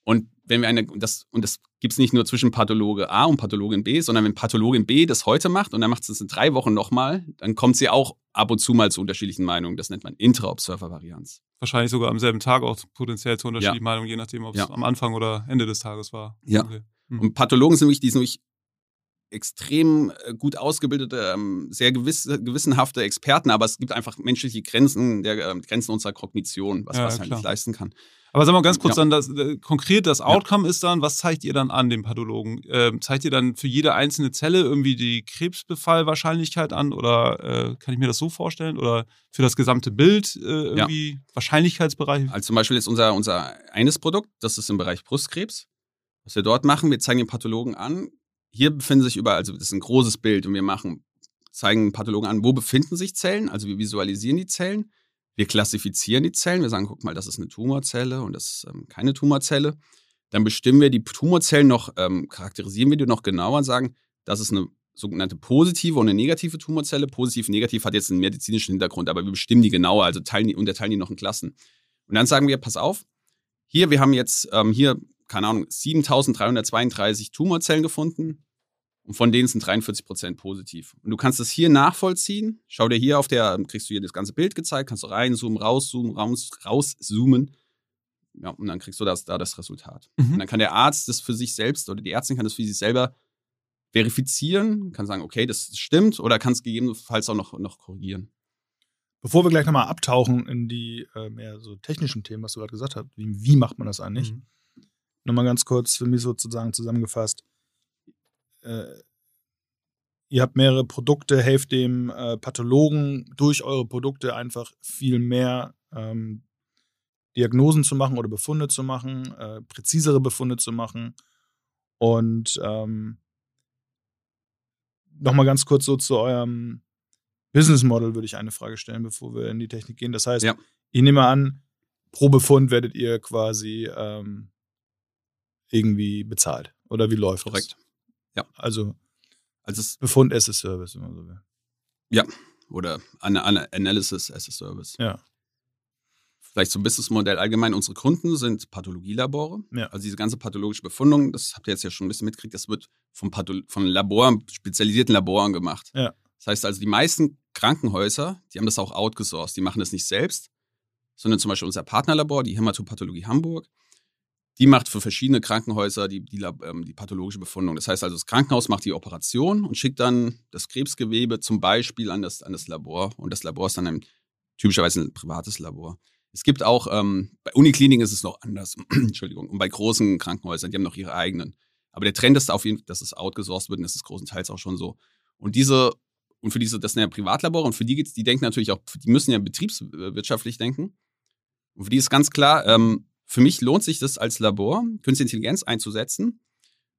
Und wenn wir eine, das, und das gibt es nicht nur zwischen Pathologe A und Pathologin B, sondern wenn Pathologin B das heute macht und dann macht sie es in drei Wochen nochmal, dann kommt sie auch ab und zu mal zu unterschiedlichen Meinungen. Das nennt man Intra-Observer-Varianz. Wahrscheinlich sogar am selben Tag auch potenziell zu unterschiedlichen Ja. Meinungen, je nachdem, ob es Ja. am Anfang oder Ende des Tages war. Ja. Okay. Mhm. Und Pathologen sind wirklich, die sind wirklich extrem äh, gut ausgebildete, ähm, sehr gewiss, gewissenhafte Experten, aber es gibt einfach menschliche Grenzen, der äh, Grenzen unserer Kognition, was, ja, was halt nicht leisten kann. Aber sag mal ganz kurz ja. dann, das, äh, konkret das Outcome ja. ist dann, was zeigt ihr dann an dem Pathologen? Ähm, zeigt ihr dann für jede einzelne Zelle irgendwie die Krebsbefallwahrscheinlichkeit an oder äh, kann ich mir das so vorstellen? Oder für das gesamte Bild äh, irgendwie Wahrscheinlichkeitsbereich? Also zum Beispiel ist unser, unser eines Produkt, das ist im Bereich Brustkrebs. Was wir dort machen, wir zeigen den Pathologen an, hier befinden sich überall, also das ist ein großes Bild und wir machen, zeigen Pathologen an, wo befinden sich Zellen, also wir visualisieren die Zellen, wir klassifizieren die Zellen, wir sagen, guck mal, das ist eine Tumorzelle und das ist ähm, keine Tumorzelle. Dann bestimmen wir die Tumorzellen noch, ähm, charakterisieren wir die noch genauer und sagen, das ist eine sogenannte positive und eine negative Tumorzelle. Positiv, negativ hat jetzt einen medizinischen Hintergrund, aber wir bestimmen die genauer, also teilen die, unterteilen die noch in Klassen. Und dann sagen wir, pass auf, hier, wir haben jetzt ähm, hier keine Ahnung, 7332 Tumorzellen gefunden und von denen sind 43 Prozent positiv. Und du kannst das hier nachvollziehen. Schau dir hier auf der, kriegst du hier das ganze Bild gezeigt, kannst du reinzoomen, rauszoomen, raus, rauszoomen. Ja, und dann kriegst du das, da das Resultat. Mhm. Und dann kann der Arzt das für sich selbst oder die Ärztin kann das für sich selber verifizieren, kann sagen, okay, das stimmt, oder kann es gegebenenfalls auch noch, noch korrigieren. Bevor wir gleich nochmal abtauchen in die äh, mehr so technischen Themen, was du gerade gesagt hast, wie, wie macht man das eigentlich? Mhm nochmal ganz kurz für mich sozusagen zusammengefasst. Äh, ihr habt mehrere Produkte, helft dem äh, Pathologen durch eure Produkte einfach viel mehr ähm, Diagnosen zu machen oder Befunde zu machen, äh, präzisere Befunde zu machen. Und ähm, nochmal ganz kurz so zu eurem Business Model würde ich eine Frage stellen, bevor wir in die Technik gehen. Das heißt, ja. ich nehme an, pro Befund werdet ihr quasi ähm, irgendwie bezahlt. Oder wie läuft Korrekt. das? Ja. Also, also es Befund as a Service, wenn man so will. Ja. Oder Analysis as a Service. Ja. Vielleicht zum Businessmodell allgemein. Unsere Kunden sind Pathologielabore. Ja. Also diese ganze pathologische Befundung, das habt ihr jetzt ja schon ein bisschen mitgekriegt, das wird Pathol von Laboren, spezialisierten Laboren gemacht. Ja. Das heißt also, die meisten Krankenhäuser, die haben das auch outgesourced. Die machen das nicht selbst, sondern zum Beispiel unser Partnerlabor, die Hämatopathologie Hamburg, die macht für verschiedene Krankenhäuser die, die, ähm, die, pathologische Befundung. Das heißt also, das Krankenhaus macht die Operation und schickt dann das Krebsgewebe zum Beispiel an das, an das Labor. Und das Labor ist dann ein, typischerweise ein privates Labor. Es gibt auch, ähm, bei Unikliniken ist es noch anders, (clears throat) Entschuldigung, und bei großen Krankenhäusern, die haben noch ihre eigenen. Aber der Trend ist auf jeden Fall, dass es outgesourced wird und das ist großenteils auch schon so. Und diese, und für diese, das sind ja Privatlabore und für die geht's, die denken natürlich auch, die müssen ja betriebswirtschaftlich denken. Und für die ist ganz klar, ähm, für mich lohnt sich das als Labor, Künstliche Intelligenz einzusetzen,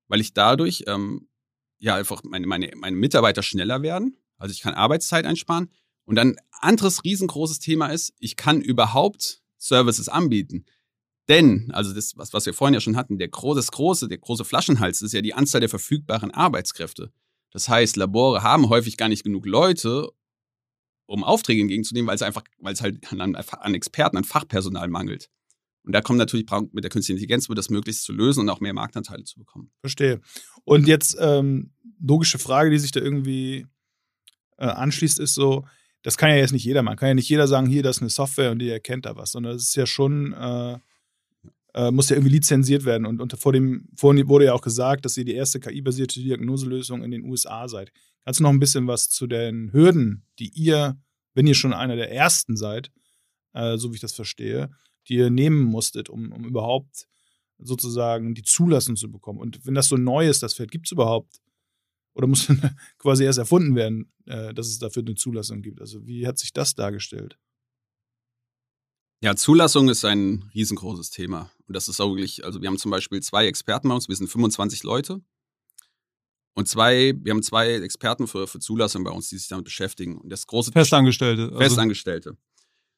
weil ich dadurch ähm, ja einfach meine, meine, meine Mitarbeiter schneller werden. Also ich kann Arbeitszeit einsparen. Und dann anderes riesengroßes Thema ist, ich kann überhaupt Services anbieten. Denn, also das, was, was wir vorhin ja schon hatten, der große, große, der große Flaschenhals ist ja die Anzahl der verfügbaren Arbeitskräfte. Das heißt, Labore haben häufig gar nicht genug Leute, um Aufträge entgegenzunehmen, weil es einfach, weil es halt an, an Experten, an Fachpersonal mangelt. Und da kommt natürlich mit der künstlichen Intelligenz, wird das möglichst zu lösen und auch mehr Marktanteile zu bekommen. Verstehe. Und jetzt ähm, logische Frage, die sich da irgendwie äh, anschließt, ist so, das kann ja jetzt nicht jeder machen. Kann ja nicht jeder sagen, hier, das ist eine Software und die erkennt da was, sondern das ist ja schon, äh, äh, muss ja irgendwie lizenziert werden. Und, und vor dem, vorhin wurde ja auch gesagt, dass ihr die erste KI-basierte Diagnoselösung in den USA seid. Kannst du noch ein bisschen was zu den Hürden, die ihr, wenn ihr schon einer der ersten seid, äh, so wie ich das verstehe, die ihr nehmen musstet, um, um überhaupt sozusagen die Zulassung zu bekommen. Und wenn das so neu ist, das Feld, gibt es überhaupt? Oder muss (laughs) quasi erst erfunden werden, äh, dass es dafür eine Zulassung gibt? Also wie hat sich das dargestellt? Ja, Zulassung ist ein riesengroßes Thema. Und das ist auch wirklich, also wir haben zum Beispiel zwei Experten bei uns, wir sind 25 Leute. Und zwei, wir haben zwei Experten für, für Zulassung bei uns, die sich damit beschäftigen. Und das große Festangestellte. Also Festangestellte.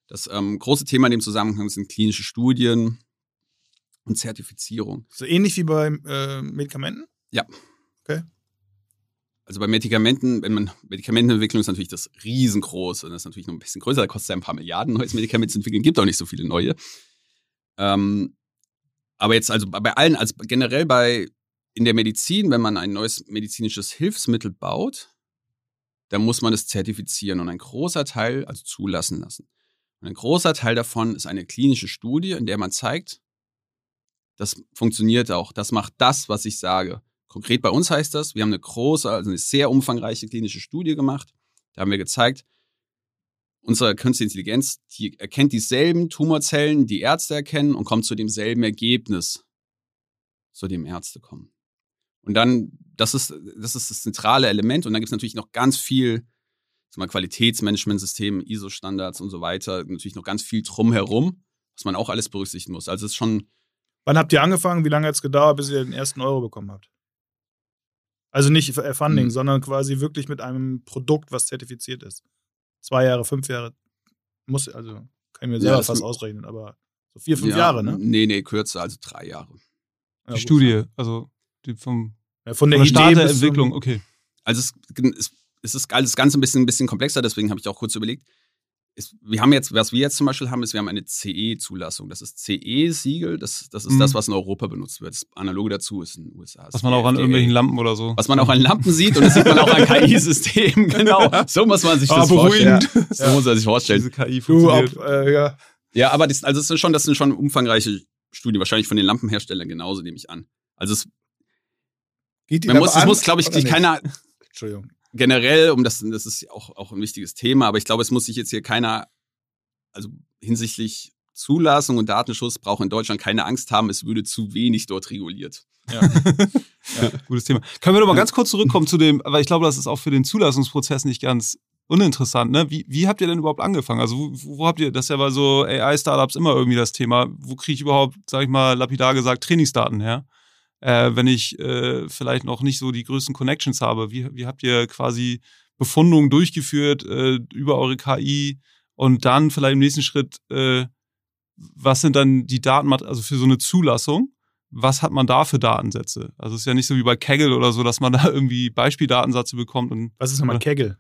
Das ähm, große Thema in dem Zusammenhang sind klinische Studien und Zertifizierung. So ähnlich wie bei äh, Medikamenten? Ja. Okay. Also bei Medikamenten, wenn man Medikamentenentwicklung ist natürlich das riesengroße, das ist natürlich noch ein bisschen größer, da kostet es ein paar Milliarden, neues Medikament zu entwickeln, gibt auch nicht so viele neue. Ähm, aber jetzt also bei allen, also generell bei in der Medizin, wenn man ein neues medizinisches Hilfsmittel baut, dann muss man es zertifizieren und ein großer Teil also zulassen lassen. Ein großer Teil davon ist eine klinische Studie, in der man zeigt, Das funktioniert auch. Das macht das, was ich sage. Konkret bei uns heißt das, wir haben eine große, also eine sehr umfangreiche klinische Studie gemacht. Da haben wir gezeigt, unsere künstliche Intelligenz, die erkennt dieselben Tumorzellen, die Ärzte erkennen und kommt zu demselben Ergebnis, zu dem Ärzte kommen. Und dann, das ist, das ist das zentrale Element. Und dann gibt es natürlich noch ganz viel, mal Qualitätsmanagementsystem, ISO-Standards und so weiter, natürlich noch ganz viel drumherum, was man auch alles berücksichtigen muss. Also es ist schon. Wann habt ihr angefangen? Wie lange hat es gedauert, bis ihr den ersten Euro bekommen habt? Also nicht Funding, mhm. sondern quasi wirklich mit einem Produkt, was zertifiziert ist. Zwei Jahre, fünf Jahre. Muss, also kann ich mir selber ja, fast ausrechnen, aber so vier, fünf ja, Jahre, ne? Nee, nee, kürzer, also drei Jahre. Die ja, Studie, also die vom ja, von der, von der Start der Entwicklung, okay. Also es, es, es ist alles ganz ein bisschen, ein bisschen komplexer, deswegen habe ich auch kurz überlegt. Es, wir haben jetzt, was wir jetzt zum Beispiel haben, ist, wir haben eine CE-Zulassung. Das ist CE-Siegel, das, das ist mhm. das, was in Europa benutzt wird. Das Analoge dazu ist in den USA. Was man auch an irgendwelchen Lampen oder so. Was man auch an Lampen sieht und das sieht man auch an (laughs) KI-Systemen, genau. So muss man sich das ah, vorstellen. Ja. So muss man sich vorstellen. Diese KI funktioniert. Du, ab, äh, ja. ja, aber das, also das, sind schon, das sind schon umfangreiche Studien, wahrscheinlich von den Lampenherstellern genauso, nehme ich an. Also es Geht man muss, es muss, glaube ich, keiner. Entschuldigung. Generell, um das, das ist auch, auch ein wichtiges Thema, aber ich glaube, es muss sich jetzt hier keiner, also hinsichtlich Zulassung und Datenschutz braucht in Deutschland keine Angst haben, es würde zu wenig dort reguliert. Ja. ja. Gutes Thema. Können wir noch mal ganz kurz zurückkommen zu dem, weil ich glaube, das ist auch für den Zulassungsprozess nicht ganz uninteressant. Ne? Wie, wie habt ihr denn überhaupt angefangen? Also wo, wo habt ihr, das ist ja bei so AI-Startups immer irgendwie das Thema, wo kriege ich überhaupt, sag ich mal, lapidar gesagt, Trainingsdaten her? Äh, wenn ich äh, vielleicht noch nicht so die größten Connections habe? Wie, wie habt ihr quasi Befundungen durchgeführt äh, über eure KI und dann vielleicht im nächsten Schritt, äh, was sind dann die Daten, also für so eine Zulassung? Was hat man da für Datensätze? Also es ist ja nicht so wie bei Kaggle oder so, dass man da (laughs) irgendwie Beispieldatensätze bekommt. Und, was ist nochmal Kaggle?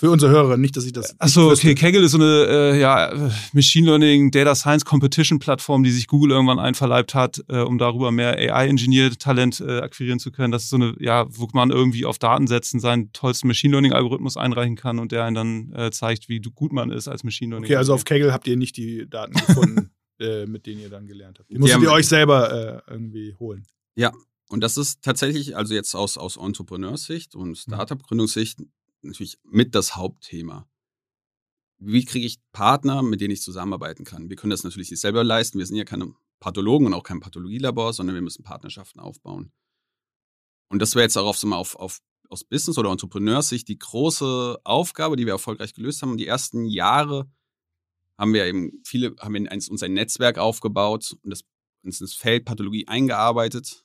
Für unsere Hörer, nicht, dass ich das. Achso, okay. Kaggle ist so eine äh, ja, Machine Learning Data Science Competition Plattform, die sich Google irgendwann einverleibt hat, äh, um darüber mehr AI-Engineer-Talent äh, akquirieren zu können. Das ist so eine, ja, wo man irgendwie auf Datensätzen seinen tollsten Machine Learning-Algorithmus einreichen kann und der einen dann äh, zeigt, wie gut man ist als Machine Learning. Okay, also auf Kaggle habt ihr nicht die Daten gefunden, (laughs) äh, mit denen ihr dann gelernt habt. Die musstet ihr euch selber äh, irgendwie holen. Ja, und das ist tatsächlich, also jetzt aus, aus Entrepreneursicht und mhm. Startup-Gründungssicht, natürlich mit das Hauptthema. Wie kriege ich Partner, mit denen ich zusammenarbeiten kann? Wir können das natürlich nicht selber leisten. Wir sind ja keine Pathologen und auch kein Pathologielabor, sondern wir müssen Partnerschaften aufbauen. Und das wäre jetzt auch auf, auf, auf, aus Business- oder Entrepreneursicht die große Aufgabe, die wir erfolgreich gelöst haben. Die ersten Jahre haben wir eben viele, haben wir uns ein Netzwerk aufgebaut und das, uns ins Feld Pathologie eingearbeitet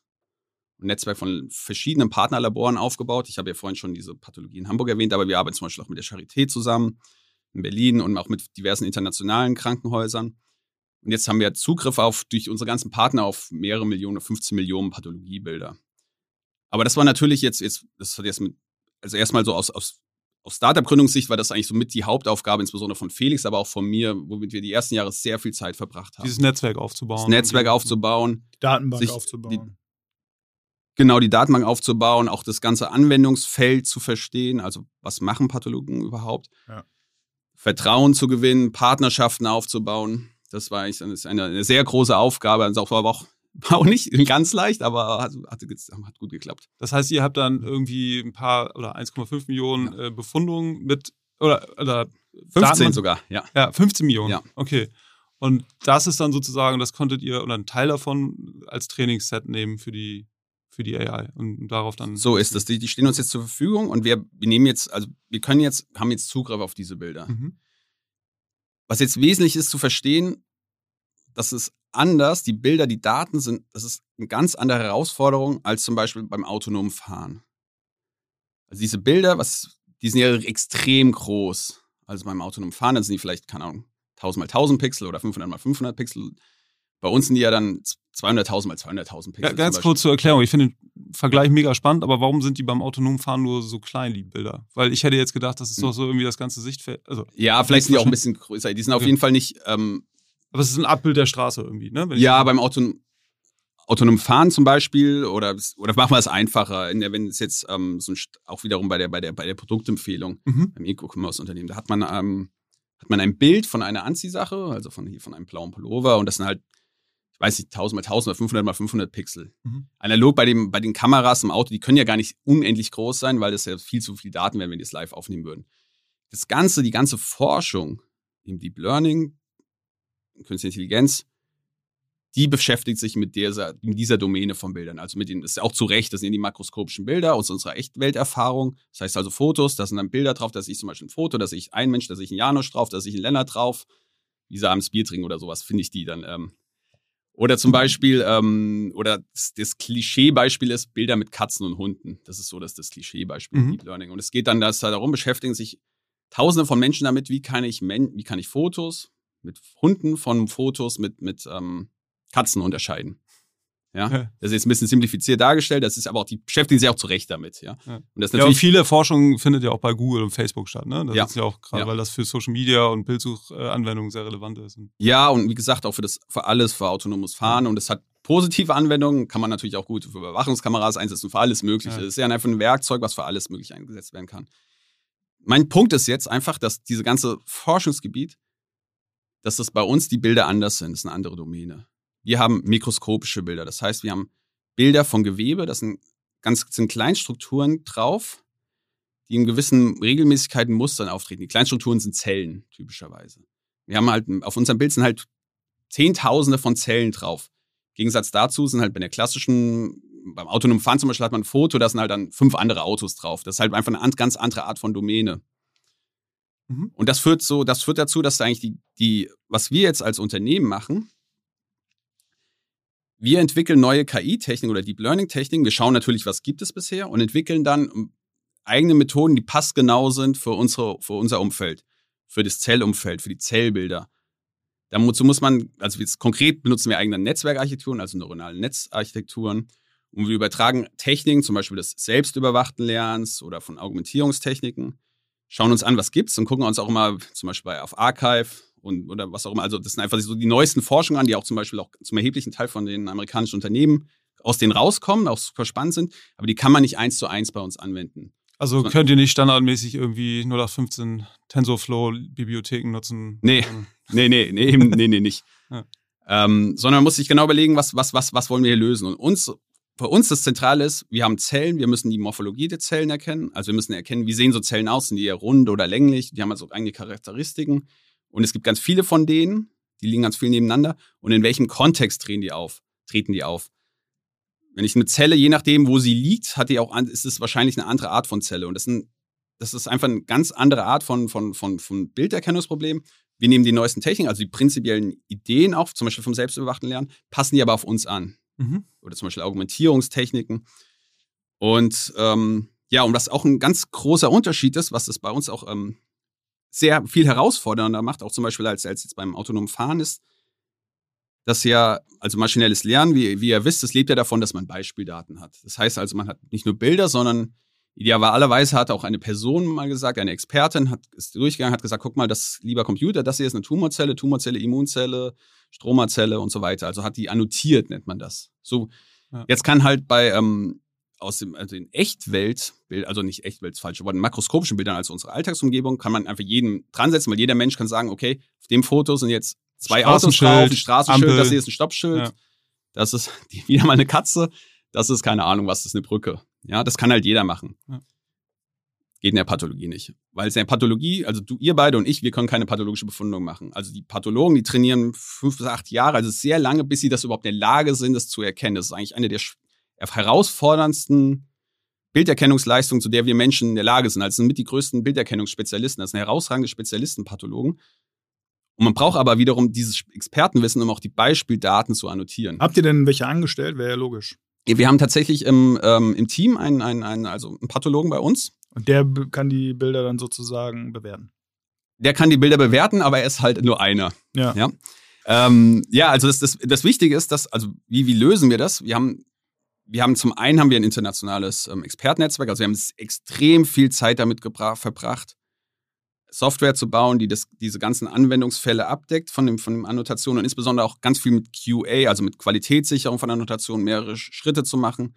ein Netzwerk von verschiedenen Partnerlaboren aufgebaut. Ich habe ja vorhin schon diese Pathologie in Hamburg erwähnt, aber wir arbeiten zum Beispiel auch mit der Charité zusammen, in Berlin und auch mit diversen internationalen Krankenhäusern. Und jetzt haben wir Zugriff auf, durch unsere ganzen Partner auf mehrere Millionen, 15 Millionen Pathologiebilder. Aber das war natürlich jetzt, jetzt das hat jetzt mit, also erstmal so aus, aus, aus Startup-Gründungssicht war das eigentlich so mit die Hauptaufgabe, insbesondere von Felix, aber auch von mir, womit wir die ersten Jahre sehr viel Zeit verbracht haben. Dieses Netzwerk aufzubauen. Das Netzwerk aufzubauen. Die Datenbank sich, aufzubauen. Genau die Datenbank aufzubauen, auch das ganze Anwendungsfeld zu verstehen, also was machen Pathologen überhaupt, ja. Vertrauen zu gewinnen, Partnerschaften aufzubauen. Das war eigentlich eine, eine sehr große Aufgabe. Also war auch, war (laughs) auch nicht ganz leicht, aber hat, hat, hat, gut geklappt. Das heißt, ihr habt dann irgendwie ein paar oder 1,5 Millionen ja. äh, Befundungen mit oder, oder 15 Daten, sogar, ja. Ja, 15 Millionen. Ja. Okay. Und das ist dann sozusagen, das konntet ihr oder einen Teil davon als Trainingsset nehmen für die für die AI und darauf dann. So ist das. Die, die stehen uns jetzt zur Verfügung und wir, wir nehmen jetzt, also wir können jetzt, haben jetzt Zugriff auf diese Bilder. Mhm. Was jetzt wesentlich ist zu verstehen, das ist anders, die Bilder, die Daten sind, das ist eine ganz andere Herausforderung als zum Beispiel beim autonomen Fahren. Also diese Bilder, was, die sind ja extrem groß. Also beim autonomen Fahren, dann sind die vielleicht, keine Ahnung, 1000 mal 1000 Pixel oder 500 mal 500 Pixel. Bei uns sind die ja dann 200.000 mal 200.000 Pixel. Ja, ganz kurz zur Erklärung. Ich finde den Vergleich mega spannend, aber warum sind die beim autonomen Fahren nur so klein, die Bilder? Weil ich hätte jetzt gedacht, das ist doch hm. so irgendwie das ganze Sichtfeld. Also, ja, vielleicht sind die auch ein bisschen größer. Die sind auf jeden Fall nicht. Ähm, aber es ist ein Abbild der Straße irgendwie, ne? Wenn ja, beim Auton autonomen Fahren zum Beispiel oder, oder machen wir es einfacher, der, wenn es jetzt ähm, so ein, auch wiederum bei der, bei der, bei der Produktempfehlung mhm. beim E-Commerce-Unternehmen, da hat man, ähm, hat man ein Bild von einer Anziehsache, also von hier von einem blauen Pullover und das sind halt ich weiß nicht, 1000 mal 1000 oder 500 mal 500 Pixel. Mhm. Analog bei, dem, bei den Kameras im Auto, die können ja gar nicht unendlich groß sein, weil das ja viel zu viel Daten wären, wenn die es live aufnehmen würden. Das Ganze, die ganze Forschung im Deep Learning, Künstliche Intelligenz, die beschäftigt sich mit dieser, mit dieser Domäne von Bildern. Also mit den, das ist auch zu Recht, das sind die makroskopischen Bilder aus unserer Echtwelterfahrung. Das heißt also Fotos, da sind dann Bilder drauf, da sehe ich zum Beispiel ein Foto, da sehe ich einen Mensch, da sehe ich einen Janusz drauf, da sehe ich einen Lennart drauf. Wie sie abends Bier trinken oder sowas, finde ich die dann. Ähm. Oder zum Beispiel, ähm, oder das, das Klischeebeispiel ist Bilder mit Katzen und Hunden. Das ist so das, das Klischeebeispiel mhm. Deep Learning. Und es geht dann, dass da darum beschäftigen sich Tausende von Menschen damit, wie kann ich, wie kann ich Fotos mit Hunden von Fotos mit, mit ähm, Katzen unterscheiden. Ja? Das ist jetzt ein bisschen simplifiziert dargestellt, das ist aber auch, die beschäftigen sich auch zu Recht damit, ja. ja. Und das natürlich ja, und viele Forschung findet ja auch bei Google und Facebook statt, ne? Das ja. ist ja auch gerade, weil das für Social Media und Bildsuchanwendungen sehr relevant ist. Ja, und wie gesagt, auch für das, für alles, für autonomes Fahren und es hat positive Anwendungen, kann man natürlich auch gut für Überwachungskameras einsetzen, für alles Mögliche. Es ist ja einfach ein Werkzeug, was für alles möglich eingesetzt werden kann. Mein Punkt ist jetzt einfach, dass diese ganze Forschungsgebiet, dass das bei uns die Bilder anders sind, das ist eine andere Domäne. Wir haben mikroskopische Bilder. Das heißt, wir haben Bilder von Gewebe, das sind ganz sind Kleinstrukturen drauf, die in gewissen Regelmäßigkeiten, Mustern auftreten. Die Kleinstrukturen sind Zellen, typischerweise. Wir haben halt, auf unserem Bild sind halt Zehntausende von Zellen drauf. Im Gegensatz dazu sind halt bei der klassischen, beim autonomen Fahren zum Beispiel hat man ein Foto, da sind halt dann fünf andere Autos drauf. Das ist halt einfach eine ganz andere Art von Domäne. Mhm. Und das führt so, das führt dazu, dass eigentlich die, die, was wir jetzt als Unternehmen machen, wir entwickeln neue KI-Techniken oder Deep Learning-Techniken. Wir schauen natürlich, was gibt es bisher und entwickeln dann ähm, eigene Methoden, die passgenau sind für, unsere, für unser Umfeld, für das Zellumfeld, für die Zellbilder. Dazu muss man, also jetzt konkret benutzen wir eigene Netzwerkarchitekturen, also neuronale Netzarchitekturen. Und wir übertragen Techniken, zum Beispiel des selbstüberwachten Lernens oder von Augmentierungstechniken, schauen uns an, was gibt's und gucken uns auch immer zum Beispiel auf Archive und oder was auch immer. Also das sind einfach so die neuesten Forschungen an, die auch zum Beispiel auch zum erheblichen Teil von den amerikanischen Unternehmen aus denen rauskommen, auch super spannend sind, aber die kann man nicht eins zu eins bei uns anwenden. Also könnt ihr nicht standardmäßig irgendwie 0815 TensorFlow-Bibliotheken nutzen? Nee, (laughs) nee, nee, nee, nee, nee, nicht. (laughs) Ja. Ähm, sondern man muss sich genau überlegen, was, was, was, was wollen wir hier lösen. Und uns, für uns das Zentrale ist, wir haben Zellen, wir müssen die Morphologie der Zellen erkennen. Also wir müssen erkennen, wie sehen so Zellen aus, sind die eher rund oder länglich, die haben also eigene Charakteristiken. Und es gibt ganz viele von denen, die liegen ganz viel nebeneinander. Und in welchem Kontext treten die auf? Treten die auf? Wenn ich eine Zelle, je nachdem, wo sie liegt, hat die auch, ist es wahrscheinlich eine andere Art von Zelle. Und das, sind, das ist einfach eine ganz andere Art von, von, von, von Bilderkennungsproblem. Wir nehmen die neuesten Techniken, also die prinzipiellen Ideen auch, zum Beispiel vom selbstüberwachten Lernen, passen die aber auf uns an. Mhm. Oder zum Beispiel Augmentierungstechniken. Und ähm, ja, und was auch ein ganz großer Unterschied ist, was es bei uns auch ähm, sehr viel herausfordernder macht, auch zum Beispiel als, als jetzt beim autonomen Fahren ist, dass ja, also maschinelles Lernen, wie, wie ihr wisst, das lebt ja davon, dass man Beispieldaten hat. Das heißt also, man hat nicht nur Bilder, sondern idealerweise hat auch eine Person mal gesagt, eine Expertin hat ist durchgegangen, hat gesagt, guck mal, das lieber Computer, das hier ist eine Tumorzelle, Tumorzelle, Immunzelle, Stromerzelle und so weiter. Also hat die annotiert, nennt man das. So, ja. jetzt kann halt bei ähm, aus dem, also in Echtwelt, also nicht Echtwelt, falsche Wort, in makroskopischen Bildern als unsere Alltagsumgebung, kann man einfach jeden dran setzen, weil jeder Mensch kann sagen, okay, auf dem Foto sind jetzt zwei Autos drauf, ein Straßenschild, Ampel. das hier ist ein Stoppschild, ja. das ist (laughs) wieder mal eine Katze, das ist keine Ahnung, was das ist eine Brücke. Ja, das kann halt jeder machen. Ja. Geht in der Pathologie nicht. Weil es in der Pathologie, also du, ihr beide und ich, wir können keine pathologische Befundung machen. Also die Pathologen, die trainieren fünf bis acht Jahre, also sehr lange, bis sie das überhaupt in der Lage sind, das zu erkennen. Das ist eigentlich eine der herausforderndsten Bilderkennungsleistungen, zu der wir Menschen in der Lage sind. Also sind mit die größten Bilderkennungsspezialisten. Das sind herausragende Spezialisten, Pathologen. Und man braucht aber wiederum dieses Expertenwissen, um auch die Beispieldaten zu annotieren. Habt ihr denn welche angestellt? Wäre ja logisch. Wir haben tatsächlich im, ähm, im Team einen, einen, einen, also einen Pathologen bei uns. Und der kann die Bilder dann sozusagen bewerten. Der kann die Bilder bewerten, aber er ist halt nur einer. Ja. Ja, ähm, ja also das, das, das Wichtige ist, dass, also wie, wie lösen wir das? Wir haben wir haben zum einen haben wir ein internationales ähm, Expertennetzwerk, also wir haben extrem viel Zeit damit verbracht, Software zu bauen, die das, diese ganzen Anwendungsfälle abdeckt von dem, von dem Annotation und insbesondere auch ganz viel mit QA, also mit Qualitätssicherung von Annotationen, mehrere Schritte zu machen.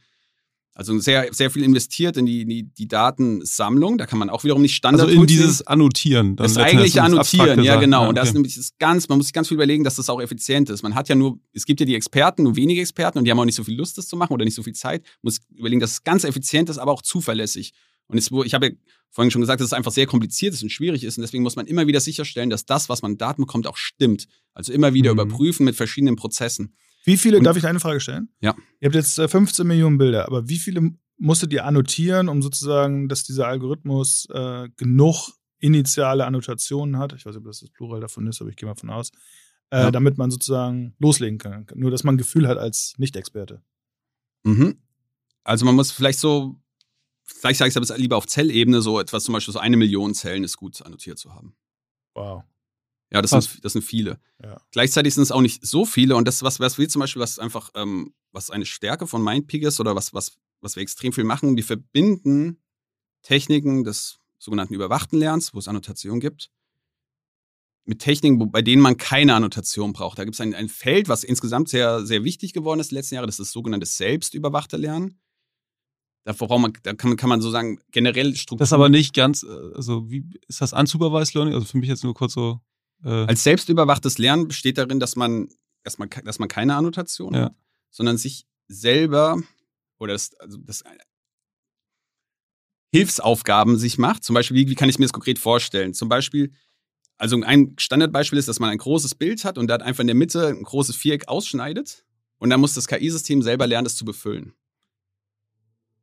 Also sehr, sehr viel investiert in die, die, die Datensammlung. Da kann man auch wiederum nicht Standard. Also in dieses Annotieren. das eigentliche Annotieren, ja genau. Ja, okay. Und das ist nämlich das ganz, man muss sich ganz viel überlegen, dass das auch effizient ist. Man hat ja nur, es gibt ja die Experten, nur wenige Experten und die haben auch nicht so viel Lust, das zu machen oder nicht so viel Zeit. Man muss überlegen, dass es ganz effizient ist, aber auch zuverlässig. Und es, ich habe ja vorhin schon gesagt, dass es einfach sehr kompliziert ist und schwierig ist. Und deswegen muss man immer wieder sicherstellen, dass das, was man Daten bekommt, auch stimmt. Also immer wieder mhm. überprüfen mit verschiedenen Prozessen. Wie viele, und, darf ich eine Frage stellen? Ja. Ihr habt jetzt 15 äh, Millionen Bilder, aber wie viele musstet ihr annotieren, um sozusagen, dass dieser Algorithmus äh, genug initiale Annotationen hat? Ich weiß nicht, ob das das Plural davon ist, aber ich gehe mal von aus. Äh, ja. Damit man sozusagen loslegen kann. Nur, dass man ein Gefühl hat als Nicht-Experte. Mhm. Also man muss vielleicht so, vielleicht sage ich es aber lieber auf Zellebene, so etwas zum Beispiel so eine Million Zellen ist gut annotiert zu haben. Wow. Ja, das, sind, das sind viele. Ja. Gleichzeitig sind es auch nicht so viele und das, was, was wir zum Beispiel, was einfach, ähm, was eine Stärke von MindPeak ist oder was, was, was wir extrem viel machen, wir verbinden Techniken des sogenannten überwachten Lernens, wo es Annotation gibt, mit Techniken, bei denen man keine Annotation braucht. Da gibt es ein, ein Feld, was insgesamt sehr, sehr wichtig geworden ist in den letzten Jahren, das ist das sogenannte selbstüberwachte Lernen. Da, man, da kann, kann, man so sagen, generell Struktur. Das ist aber nicht ganz, äh, also wie ist das unsupervised Learning? Also für mich jetzt nur kurz so äh Als selbstüberwachtes Lernen besteht darin, dass man, dass man, dass man keine Annotation ja. hat, sondern sich selber oder das, also das Hilfsaufgaben sich macht. Zum Beispiel, wie, wie kann ich mir das konkret vorstellen? Zum Beispiel, also ein Standardbeispiel ist, dass man ein großes Bild hat und da einfach in der Mitte ein großes Viereck ausschneidet und dann muss das KI-System selber lernen, das zu befüllen.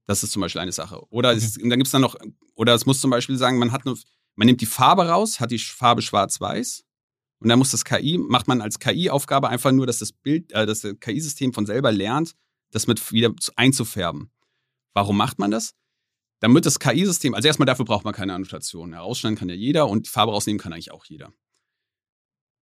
Das ist zum Beispiel eine Sache. Oder okay. es, dann gibt es dann noch, oder es muss zum Beispiel sagen, man hat eine, man nimmt die Farbe raus, hat die Farbe schwarz-weiß und dann muss das KI, macht man als KI-Aufgabe einfach nur, dass das Bild, äh, dass das KI-System von selber lernt, das mit wieder einzufärben. Warum macht man das? Damit das KI-System, also erstmal dafür braucht man keine Annotation. Herausschneiden kann ja jeder und Farbe rausnehmen kann eigentlich auch jeder.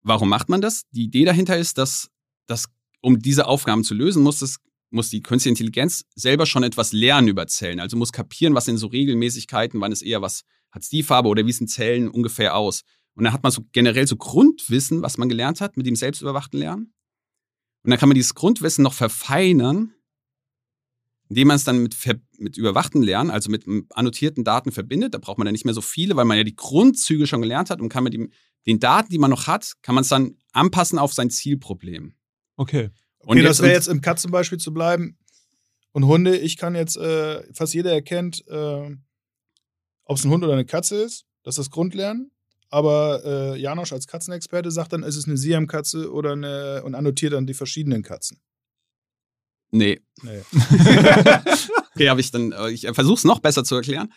Warum macht man das? Die Idee dahinter ist, dass, dass um diese Aufgaben zu lösen, muss, das, muss die künstliche Intelligenz selber schon etwas lernen über Zellen. Also muss kapieren, was sind so Regelmäßigkeiten, wann ist eher was, hat es die Farbe oder wie sind Zellen ungefähr aus. Und dann hat man so generell so Grundwissen, was man gelernt hat mit dem selbstüberwachten Lernen. Und dann kann man dieses Grundwissen noch verfeinern, indem man es dann mit, mit überwachten Lernen, also mit annotierten Daten verbindet. Da braucht man dann nicht mehr so viele, weil man ja die Grundzüge schon gelernt hat und kann mit dem, den Daten, die man noch hat, kann man es dann anpassen auf sein Zielproblem. Okay. Und okay, das wäre jetzt im Katzenbeispiel zu bleiben. Und Hunde, ich kann jetzt, äh, fast jeder erkennt, äh, ob es ein Hund oder eine Katze ist. Das ist das Grundlernen. Aber äh, Janosch als Katzenexperte sagt dann, ist es eine Siam-Katze oder eine und annotiert dann die verschiedenen Katzen. Nee. nee. (laughs) okay, habe ich dann, äh, ich versuche es noch besser zu erklären.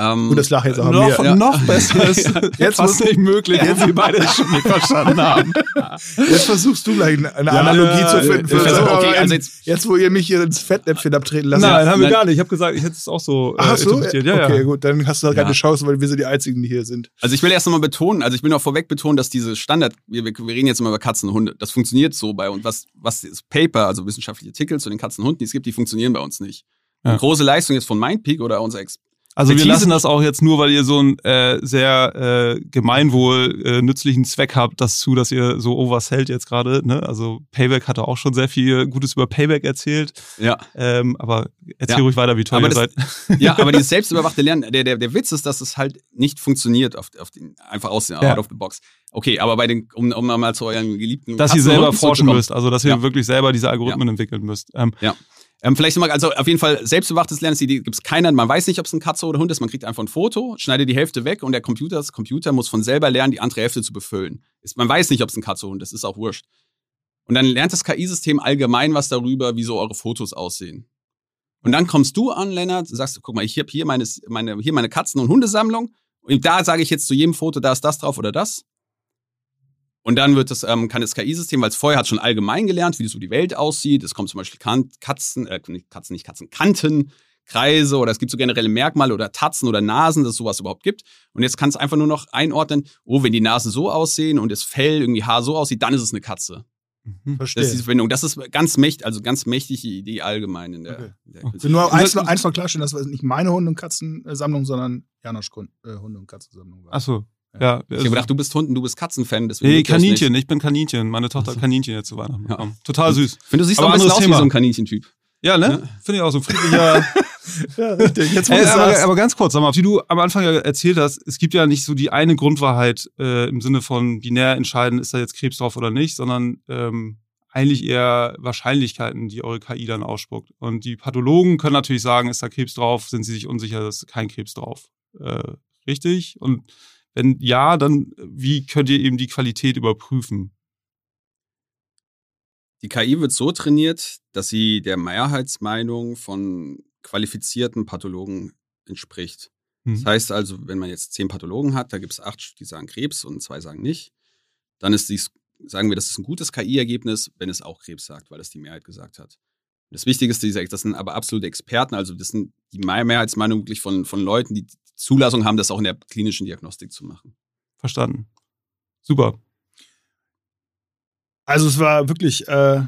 Ähm, Gut, das Lach jetzt auch noch, ja. noch besser ist (laughs) jetzt fast nicht möglich, jetzt wir beide schon nicht verstanden haben. (laughs) Jetzt versuchst du gleich eine ja, Analogie ja, zu finden. Versuch, okay, also jetzt, jetzt, wo ihr mich hier ins Fettnäpfchen abtreten lasst. Nein, haben wir gar nicht. Ich habe gesagt, ich hätte es auch so äh, Ach so? Ja, okay, gut, dann hast du halt keine Chance, weil wir sind die Einzigen, die hier sind. Also ich will erst nochmal betonen, also ich will noch vorweg betonen, dass diese Standard, wir, wir reden jetzt immer über Katzen und Hunde, das funktioniert so bei uns. Was, was das Paper, also wissenschaftliche Artikel zu den Katzen und Hunden, die es gibt, die funktionieren bei uns nicht. Ja. Große Leistung jetzt von Mindpeak oder unser Ex also wir lassen das auch jetzt nur, weil ihr so einen äh, sehr äh, gemeinwohl äh, nützlichen Zweck habt, das zu, dass ihr so oversellt jetzt gerade. Ne? Also Payback hatte auch schon sehr viel Gutes über Payback erzählt. Ja. Ähm, aber erzähl ja. ruhig weiter, wie toll aber ihr das, seid. (laughs) Ja, aber dieses (laughs) selbstüberwachte Lernen, der, der, der Witz ist, dass es halt nicht funktioniert auf, auf den, einfach aus ja. out of the box. Okay, aber bei den, um, um mal zu euren geliebten. Dass ihr selber forschen müsst, also dass ihr ja. wirklich selber diese Algorithmen entwickeln müsst. Ähm, ja. Ähm, vielleicht nochmal, also auf jeden Fall selbstbewachtes Lernen gibt es keiner, man weiß nicht, ob es ein Katze oder Hund ist, man kriegt einfach ein Foto, schneidet die Hälfte weg und der Computer, das Computer muss von selber lernen, die andere Hälfte zu befüllen. Ist, man weiß nicht, ob es ein Katze oder Hund ist, ist auch wurscht. Und dann lernt das KI-System allgemein was darüber, wie so eure Fotos aussehen. Und dann kommst du an, Lennart, sagst, guck mal, ich habe hier meine, meine, hier meine Katzen- und Hundesammlung und da sage ich jetzt zu jedem Foto, da ist das drauf oder das. Und dann wird das, ähm, kann das KI-System, weil es vorher hat schon allgemein gelernt, wie so die Welt aussieht. Es kommt zum Beispiel Katzen, äh, nicht Katzen, nicht Katzen, Kanten, Kreise oder es gibt so generelle Merkmale oder Tatzen oder Nasen, dass es sowas überhaupt gibt. Und jetzt kann es einfach nur noch einordnen, oh, wenn die Nasen so aussehen und das Fell irgendwie Haar so aussieht, dann ist es eine Katze. Mhm. Verstehe. Das ist diese Verbindung. Das ist ganz mächtig, also ganz mächtige Idee allgemein in der. Okay. In der okay. Nur eins, noch, eins noch klarstellen, das war nicht meine Hunde- und Katzensammlung, sondern Janosch äh, Hunde- und Katzensammlung war. Ach so. Ja, ich habe gedacht, du bist Hunden, du bist Katzenfan. Nee, Kaninchen, ich bin Kaninchen. Meine Tochter hat Kaninchen jetzt zu Weihnachten bekommen. Ja. Total süß. Ich finde, du siehst Aber auch ein bisschen aus wie so ein Kaninchentyp. Ja, ne? Ja. Finde ich auch so friedlicher. (laughs) ja, richtig. Jetzt, äh, aber, aber, ganz kurz, sag mal, wie du am Anfang ja erzählt hast, es gibt ja nicht so die eine Grundwahrheit äh, im Sinne von binär entscheiden, ist da jetzt Krebs drauf oder nicht, sondern ähm, eigentlich eher Wahrscheinlichkeiten, die eure KI dann ausspuckt. Und die Pathologen können natürlich sagen, ist da Krebs drauf, sind sie sich unsicher, ist kein Krebs drauf. Äh, richtig? Und wenn ja, dann wie könnt ihr eben die Qualität überprüfen? Die KI wird so trainiert, dass sie der Mehrheitsmeinung von qualifizierten Pathologen entspricht. Mhm. Das heißt also, wenn man jetzt zehn Pathologen hat, da gibt es acht, die sagen Krebs und zwei sagen nicht, dann ist dies, sagen wir, das ist ein gutes KI-Ergebnis, wenn es auch Krebs sagt, weil das die Mehrheit gesagt hat. Das Wichtigste, das sind aber absolute Experten, also das sind die Mehrheitsmeinung wirklich von, von Leuten, die Zulassung haben, das auch in der klinischen Diagnostik zu machen. Verstanden. Super. Also es war wirklich äh,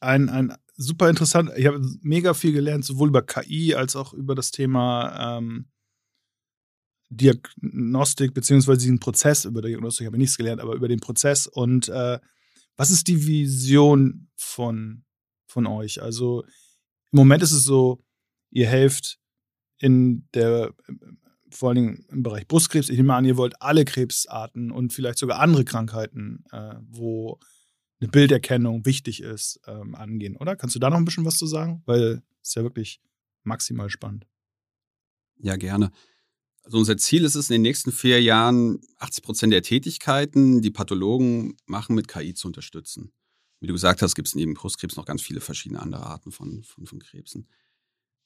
ein, ein super interessant. Ich habe mega viel gelernt, sowohl über KI als auch über das Thema ähm, Diagnostik, beziehungsweise diesen Prozess über Diagnostik habe ich nichts gelernt, aber über den Prozess. Und äh, was ist die Vision von, von euch? Also im Moment ist es so, ihr helft in der vor Dingen im Bereich Brustkrebs. Ich nehme an, ihr wollt alle Krebsarten und vielleicht sogar andere Krankheiten, äh, wo eine Bilderkennung wichtig ist, ähm, angehen, oder? Kannst du da noch ein bisschen was zu sagen? Weil es ist ja wirklich maximal spannend. Ja, gerne. Also unser Ziel ist es, in den nächsten vier Jahren 80 Prozent der Tätigkeiten, die Pathologen machen, mit KI zu unterstützen. Wie du gesagt hast, gibt es neben Brustkrebs noch ganz viele verschiedene andere Arten von, von, von Krebsen.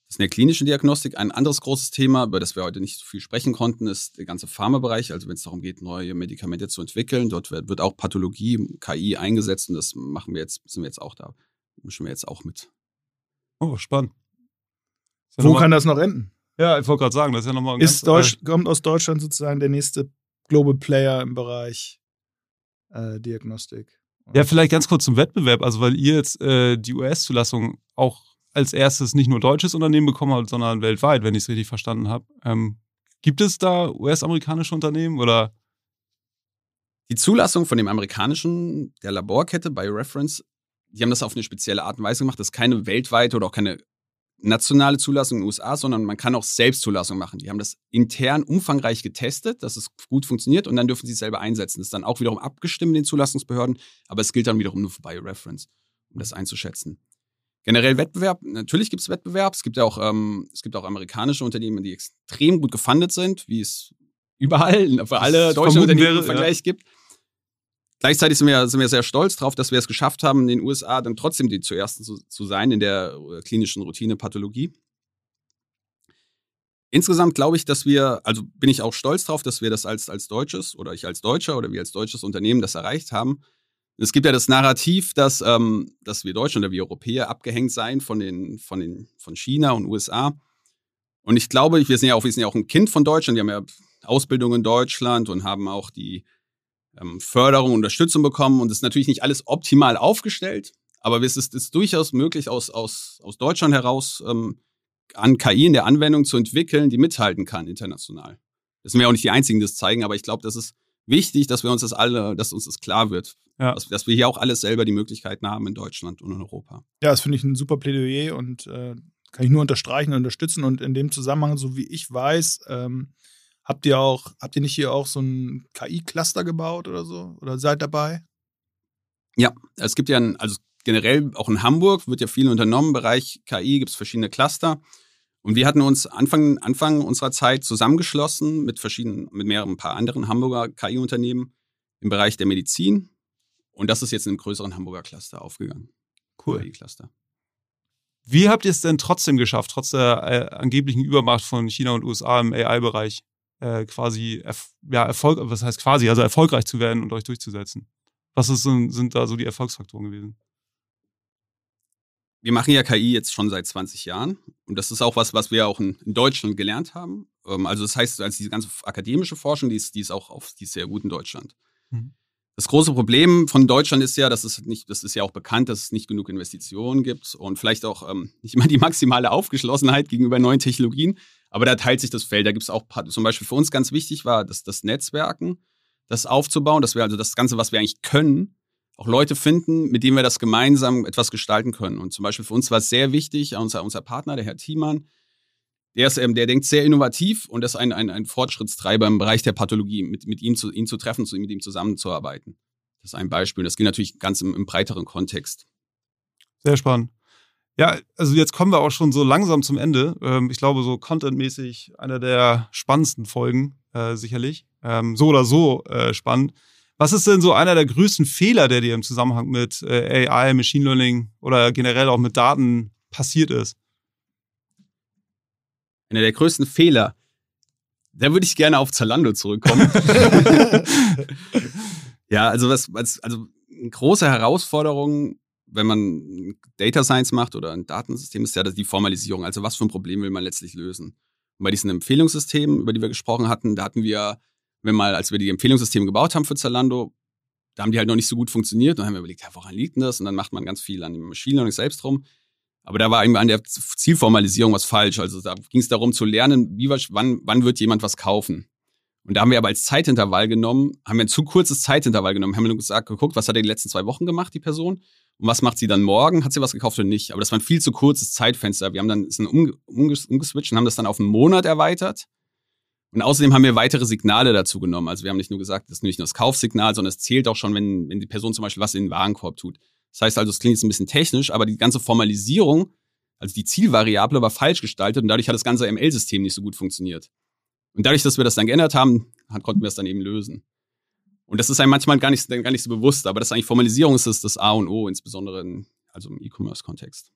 Das ist in der klinischen Diagnostik. Ein anderes großes Thema, über das wir heute nicht so viel sprechen konnten, ist der ganze Pharmabereich. Also wenn es darum geht, neue Medikamente zu entwickeln, dort wird, wird auch Pathologie, KI eingesetzt und das machen wir jetzt, sind wir jetzt auch da. Mischen wir jetzt auch mit. Oh, spannend. Wo kann das noch enden? Ja, ich wollte gerade sagen, das ist ja nochmal ein ist ganz, Deutsch, Kommt aus Deutschland sozusagen der nächste Global Player im Bereich äh, Diagnostik. Ja, vielleicht ganz kurz zum Wettbewerb. Also, weil ihr jetzt äh, die US-Zulassung auch als erstes nicht nur deutsches Unternehmen bekommen hat, sondern weltweit, wenn ich es richtig verstanden habe. Ähm, gibt es da US-amerikanische Unternehmen oder? Die Zulassung von dem amerikanischen, der Laborkette BioReference, die haben das auf eine spezielle Art und Weise gemacht. Das ist keine weltweite oder auch keine nationale Zulassung in den USA, sondern man kann auch Selbstzulassung machen. Die haben das intern umfangreich getestet, dass es gut funktioniert und dann dürfen sie es selber einsetzen. Das ist dann auch wiederum abgestimmt in den Zulassungsbehörden, aber es gilt dann wiederum nur für BioReference, um das einzuschätzen. Generell Wettbewerb, natürlich gibt es Wettbewerb. Es gibt ja auch, ähm, es gibt auch amerikanische Unternehmen, die extrem gut gefundet sind, wie es überall (laughs) für alle deutschen Unternehmen im Vergleich ja. gibt. Gleichzeitig sind wir, sind wir sehr stolz darauf, dass wir es geschafft haben, in den USA dann trotzdem die zuersten zu, zu sein in der äh, klinischen Routine Pathologie. Insgesamt glaube ich, dass wir, also bin ich auch stolz darauf, dass wir das als, als deutsches oder ich als Deutscher oder wir als deutsches Unternehmen das erreicht haben. Es gibt ja das Narrativ, dass, ähm, dass wir Deutschen oder wir Europäer abgehängt seien von, den, von, den, von China und USA. Und ich glaube, wir sind ja auch, wir sind ja auch ein Kind von Deutschland, wir haben ja Ausbildung in Deutschland und haben auch die ähm, Förderung, Unterstützung bekommen. Und es ist natürlich nicht alles optimal aufgestellt, aber es ist, ist durchaus möglich, aus, aus, aus Deutschland heraus ähm, an KI in der Anwendung zu entwickeln, die mithalten kann international. Das sind wir auch nicht die Einzigen, die das zeigen, aber ich glaube, das ist wichtig, dass wir uns das alle, dass uns das klar wird. Ja. Dass, dass, wir hier auch alles selber die Möglichkeiten haben in Deutschland und in Europa. Ja, das finde ich ein super Plädoyer und äh, kann ich nur unterstreichen und unterstützen. Und in dem Zusammenhang, so wie ich weiß, ähm, habt ihr auch, habt ihr nicht hier auch so ein KI-Cluster gebaut oder so? Oder seid dabei? Ja, es gibt ja ein, also generell auch in Hamburg wird ja viel unternommen. Im Bereich KI gibt es verschiedene Cluster. Und wir hatten uns Anfang, Anfang unserer Zeit zusammengeschlossen mit verschiedenen, mit mehreren paar anderen Hamburger KI-Unternehmen im Bereich der Medizin. Und das ist jetzt in einem größeren Hamburger Cluster aufgegangen. Cool. KI-Cluster. Wie habt ihr es denn trotzdem geschafft, trotz der äh, angeblichen Übermacht von China und USA im AI-Bereich, äh, quasi ja, Erfolg, was heißt quasi, also erfolgreich zu werden und euch durchzusetzen? Was ist, sind da so die Erfolgsfaktoren gewesen? Wir machen ja KI jetzt schon seit 20 Jahren und das ist auch was, was wir auch in, in Deutschland gelernt haben. Ähm, also das heißt, also diese ganze akademische Forschung, die ist, die ist auch auf, die ist sehr gut in Deutschland. Mhm. Das große Problem von Deutschland ist ja, dass es nicht, das ist ja auch bekannt, dass es nicht genug Investitionen gibt und vielleicht auch ähm, (laughs) nicht immer die maximale Aufgeschlossenheit gegenüber neuen Technologien. Aber da teilt sich das Feld. Da gibt es auch zum Beispiel für uns ganz wichtig war, dass das Netzwerken, das aufzubauen, dass wir also das Ganze, was wir eigentlich können, auch Leute finden, mit denen wir das gemeinsam etwas gestalten können. Und zum Beispiel für uns war es sehr wichtig, unser, unser Partner, der Herr Thiemann, der, ist, ähm, der denkt sehr innovativ und ist ein, ein, ein Fortschrittstreiber im Bereich der Pathologie, mit, mit ihm, zu, ihn zu treffen, zu, mit ihm zusammenzuarbeiten. Das ist ein Beispiel. Das gilt natürlich ganz im, im breiteren Kontext. Sehr spannend. Ja, also jetzt kommen wir auch schon so langsam zum Ende. Ähm, ich glaube, so contentmäßig einer der spannendsten Folgen, äh, sicherlich. Ähm, so oder so äh, spannend. Was ist denn so einer der größten Fehler, der dir im Zusammenhang mit äh, AI, Machine Learning oder generell auch mit Daten passiert ist? Einer der größten Fehler. Da würde ich gerne auf Zalando zurückkommen. (laughs) ja, also was, was, also eine große Herausforderung, wenn man Data Science macht oder ein Datensystem, ist ja die Formalisierung. Also was für ein Problem will man letztlich lösen? Und bei diesen Empfehlungssystemen, über die wir gesprochen hatten, da hatten wir wenn mal, als wir die Empfehlungssysteme gebaut haben für Zalando, da haben die halt noch nicht so gut funktioniert. Dann haben wir überlegt, ja, woran liegt denn das? Und dann macht man ganz viel an dem Machine Learning selbst rum. Aber da war irgendwie an der Zielformalisierung was falsch. Also da ging es darum zu lernen, wie, wann, wann wird jemand was kaufen. Und da haben wir aber als Zeitintervall genommen, haben wir ein zu kurzes Zeitintervall genommen, haben wir nur gesagt, geguckt, was hat er die letzten zwei Wochen gemacht, die Person? Und was macht sie dann morgen? Hat sie was gekauft oder nicht? Aber das war ein viel zu kurzes Zeitfenster. Wir haben dann sind umgeswitcht und haben das dann auf einen Monat erweitert. Und außerdem haben wir weitere Signale dazu genommen. Also wir haben nicht nur gesagt, das ist nicht nur das Kaufsignal, sondern es zählt auch schon, wenn, wenn die Person zum Beispiel was in den Warenkorb tut. Das heißt also, es klingt jetzt ein bisschen technisch, aber die ganze Formalisierung, also die Zielvariable war falsch gestaltet und dadurch hat das ganze ML-System nicht so gut funktioniert. Und dadurch, dass wir das dann geändert haben, konnten wir es dann eben lösen. Und das ist einem manchmal gar nicht, gar nicht so bewusst, aber das ist eigentlich Formalisierung ist das, A und O, insbesondere in, also im E-Commerce-Kontext.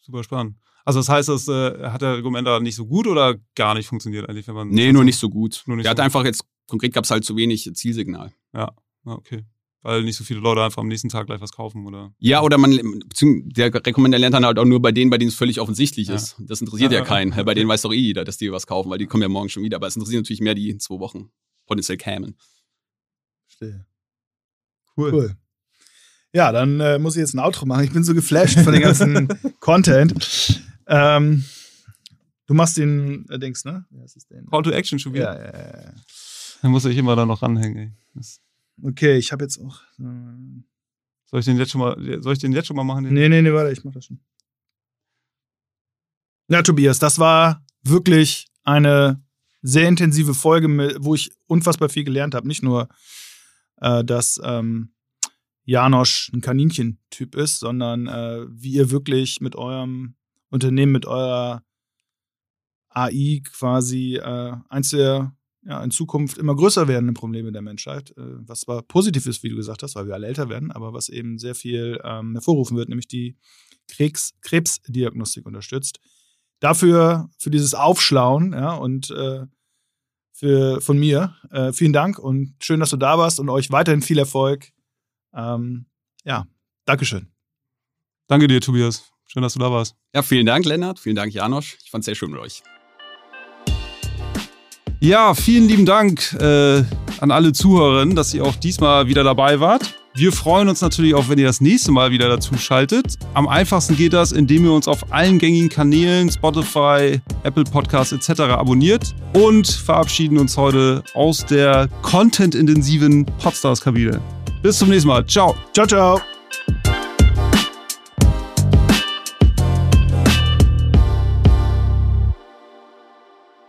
Super spannend. Also das heißt, das äh, hat der Argument da nicht so gut oder gar nicht funktioniert eigentlich, wenn man. Nee, nur nicht so gut. Nur nicht der so hat einfach jetzt, konkret gab es halt zu wenig Zielsignal. Ja, okay. Weil nicht so viele Leute einfach am nächsten Tag gleich was kaufen, oder? Ja, oder man, der Rekommender lernt dann halt auch nur bei denen, bei denen es völlig offensichtlich ja. ist. Das interessiert ja, ja keinen. bei denen (laughs) weiß doch eh jeder, dass die was kaufen, weil die kommen ja morgen schon wieder. Aber es interessiert natürlich mehr, die in zwei Wochen potenziell kämen. Verstehe. Cool. cool. Ja, dann äh, muss ich jetzt ein Outro machen. Ich bin so geflasht von dem ganzen (laughs) Content. Ähm, du machst den äh, Dings, ne? Ja, ist den? Call to Action schon wieder. Ja, ja, ja. Dann muss ich immer da noch ranhängen. Ey. Okay, ich habe jetzt auch. Äh soll ich den jetzt schon mal, soll ich den jetzt schon mal machen? Den? Nee, nee, nee, warte, ich mach das schon. Ja, Tobias, das war wirklich eine sehr intensive Folge, wo ich unfassbar viel gelernt habe. Nicht nur, äh, dass ähm, Janosch ein Kaninchen-Typ ist, sondern äh, wie ihr wirklich mit eurem Unternehmen mit eurer AI quasi äh, eins der ja, in Zukunft immer größer werdenden Probleme der Menschheit, äh, was zwar positiv ist, wie du gesagt hast, weil wir alle älter werden, aber was eben sehr viel ähm, hervorrufen wird, nämlich die Krebs Krebsdiagnostik unterstützt. Dafür, für dieses Aufschlauen, ja, und äh, für, von mir, äh, vielen Dank und schön, dass du da warst und euch weiterhin viel Erfolg. Ähm, ja, Dankeschön. Danke dir, Tobias. Schön, dass du da warst. Ja, vielen Dank, Lennart. Vielen Dank, Janosch. Ich fand es sehr schön mit euch. Ja, vielen lieben Dank äh, an alle Zuhörerinnen, dass ihr auch diesmal wieder dabei wart. Wir freuen uns natürlich auch, wenn ihr das nächste Mal wieder dazu schaltet. Am einfachsten geht das, indem ihr uns auf allen gängigen Kanälen, Spotify, Apple Podcasts etc. abonniert und verabschieden uns heute aus der content-intensiven Podstars-Kabine. Bis zum nächsten Mal. Ciao. Ciao, ciao.